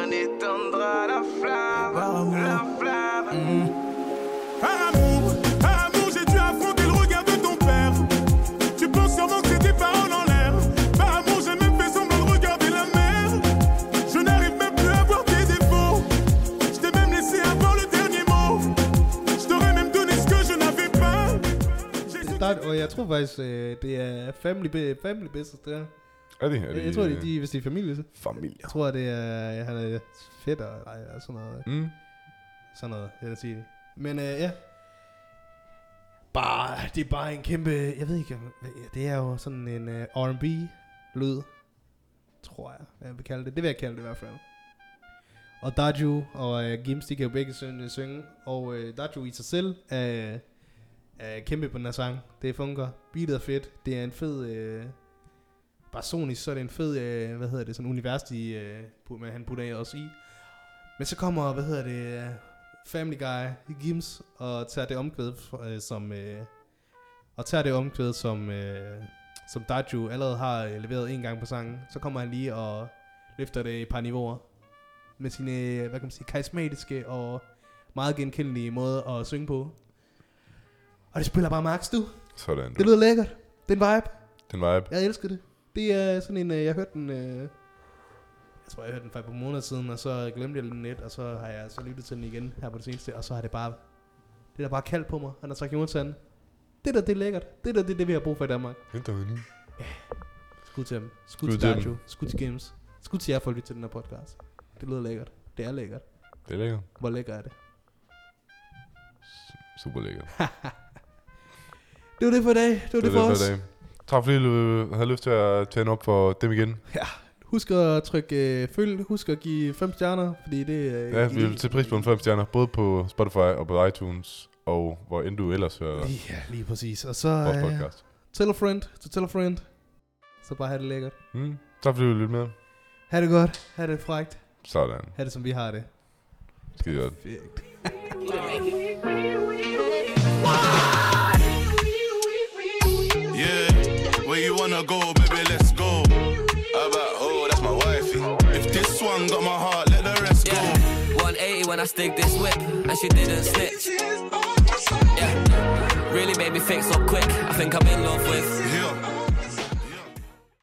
Der, og jeg tror faktisk, øh, det er family, family business, det er. Er det? Er Jeg, det jeg tror, det er de, hvis det er familie, så. Familie. Jeg tror, det er, han er fætter, eller eller sådan noget. Mm. Sådan noget, jeg vil sige. Men øh, ja. Bare, det er bare en kæmpe, jeg ved ikke, om- det er jo sådan en uh, R&B-lyd, tror jeg, hvad jeg vil kalde det. Det vil jeg kalde det i hvert fald. Og Daju og uh, Gims, de kan jo begge synge, synge og uh, Daju i sig selv er, er kæmpe på den her sang. Det fungerer. Beatet er fedt. Det er en fed... Øh, bare sonisk, så er det en fed, øh, hvad hedder det, sådan univers, de, uh, han putter os i. Men så kommer, hvad hedder det, Family Guy Gims, og tager det omkvæd, øh, som, Øh, og tager det omkvæd, som, øh, som Daju allerede har øh, leveret en gang på sangen. Så kommer han lige og løfter det et par niveauer. Med sine, øh, hvad kan man sige, karismatiske og meget genkendelige måde at synge på. Og det spiller bare max, du. Sådan. Det lyder lækkert. Det er en vibe. Den vibe. Jeg elsker det. Det er sådan en, øh, jeg hørte den, øh, jeg tror, jeg hørte den for et par måneder siden, og så glemte jeg den lidt, og så har jeg så lyttet til den igen her på det seneste, og så har det bare, det der bare kaldt på mig. Han har sagt, Jonathan, det der, det er lækkert. Det der, det er det, vi har brug for i Danmark. Hent dig nu. Skud til dem. Skud, Skud til Dajo. Skud til Games. Skud til jer for at lytte til den her podcast. Det lyder lækkert. Det er lækkert. Det er lækkert. Hvor lækker er det? Super lækkert. [LAUGHS] Det var det for i dag. Det var det, det for os. dag. Tak fordi du øh, havde lyst til at tænde op for dem igen. Ja. Husk at trykke øh, følg. Husk at give 5 stjerner, fordi det øh, Ja, vi vil til pris på en 5 stjerner, både på Spotify og på iTunes, og hvor end du ellers hører Ja, lige præcis. Og så vores øh, podcast. tell a friend to tell a friend. Så bare have det lækkert. Mm. Tak fordi du lyttede med. Ha' det godt. Ha' det frækt. Sådan. Ha' det som vi har det. Skide godt. Perfekt. One got my heart, let the rest go. 180 when I stick this whip, and she didn't snitch. Yeah, really made me think so quick. I think I'm in love with. Yeah.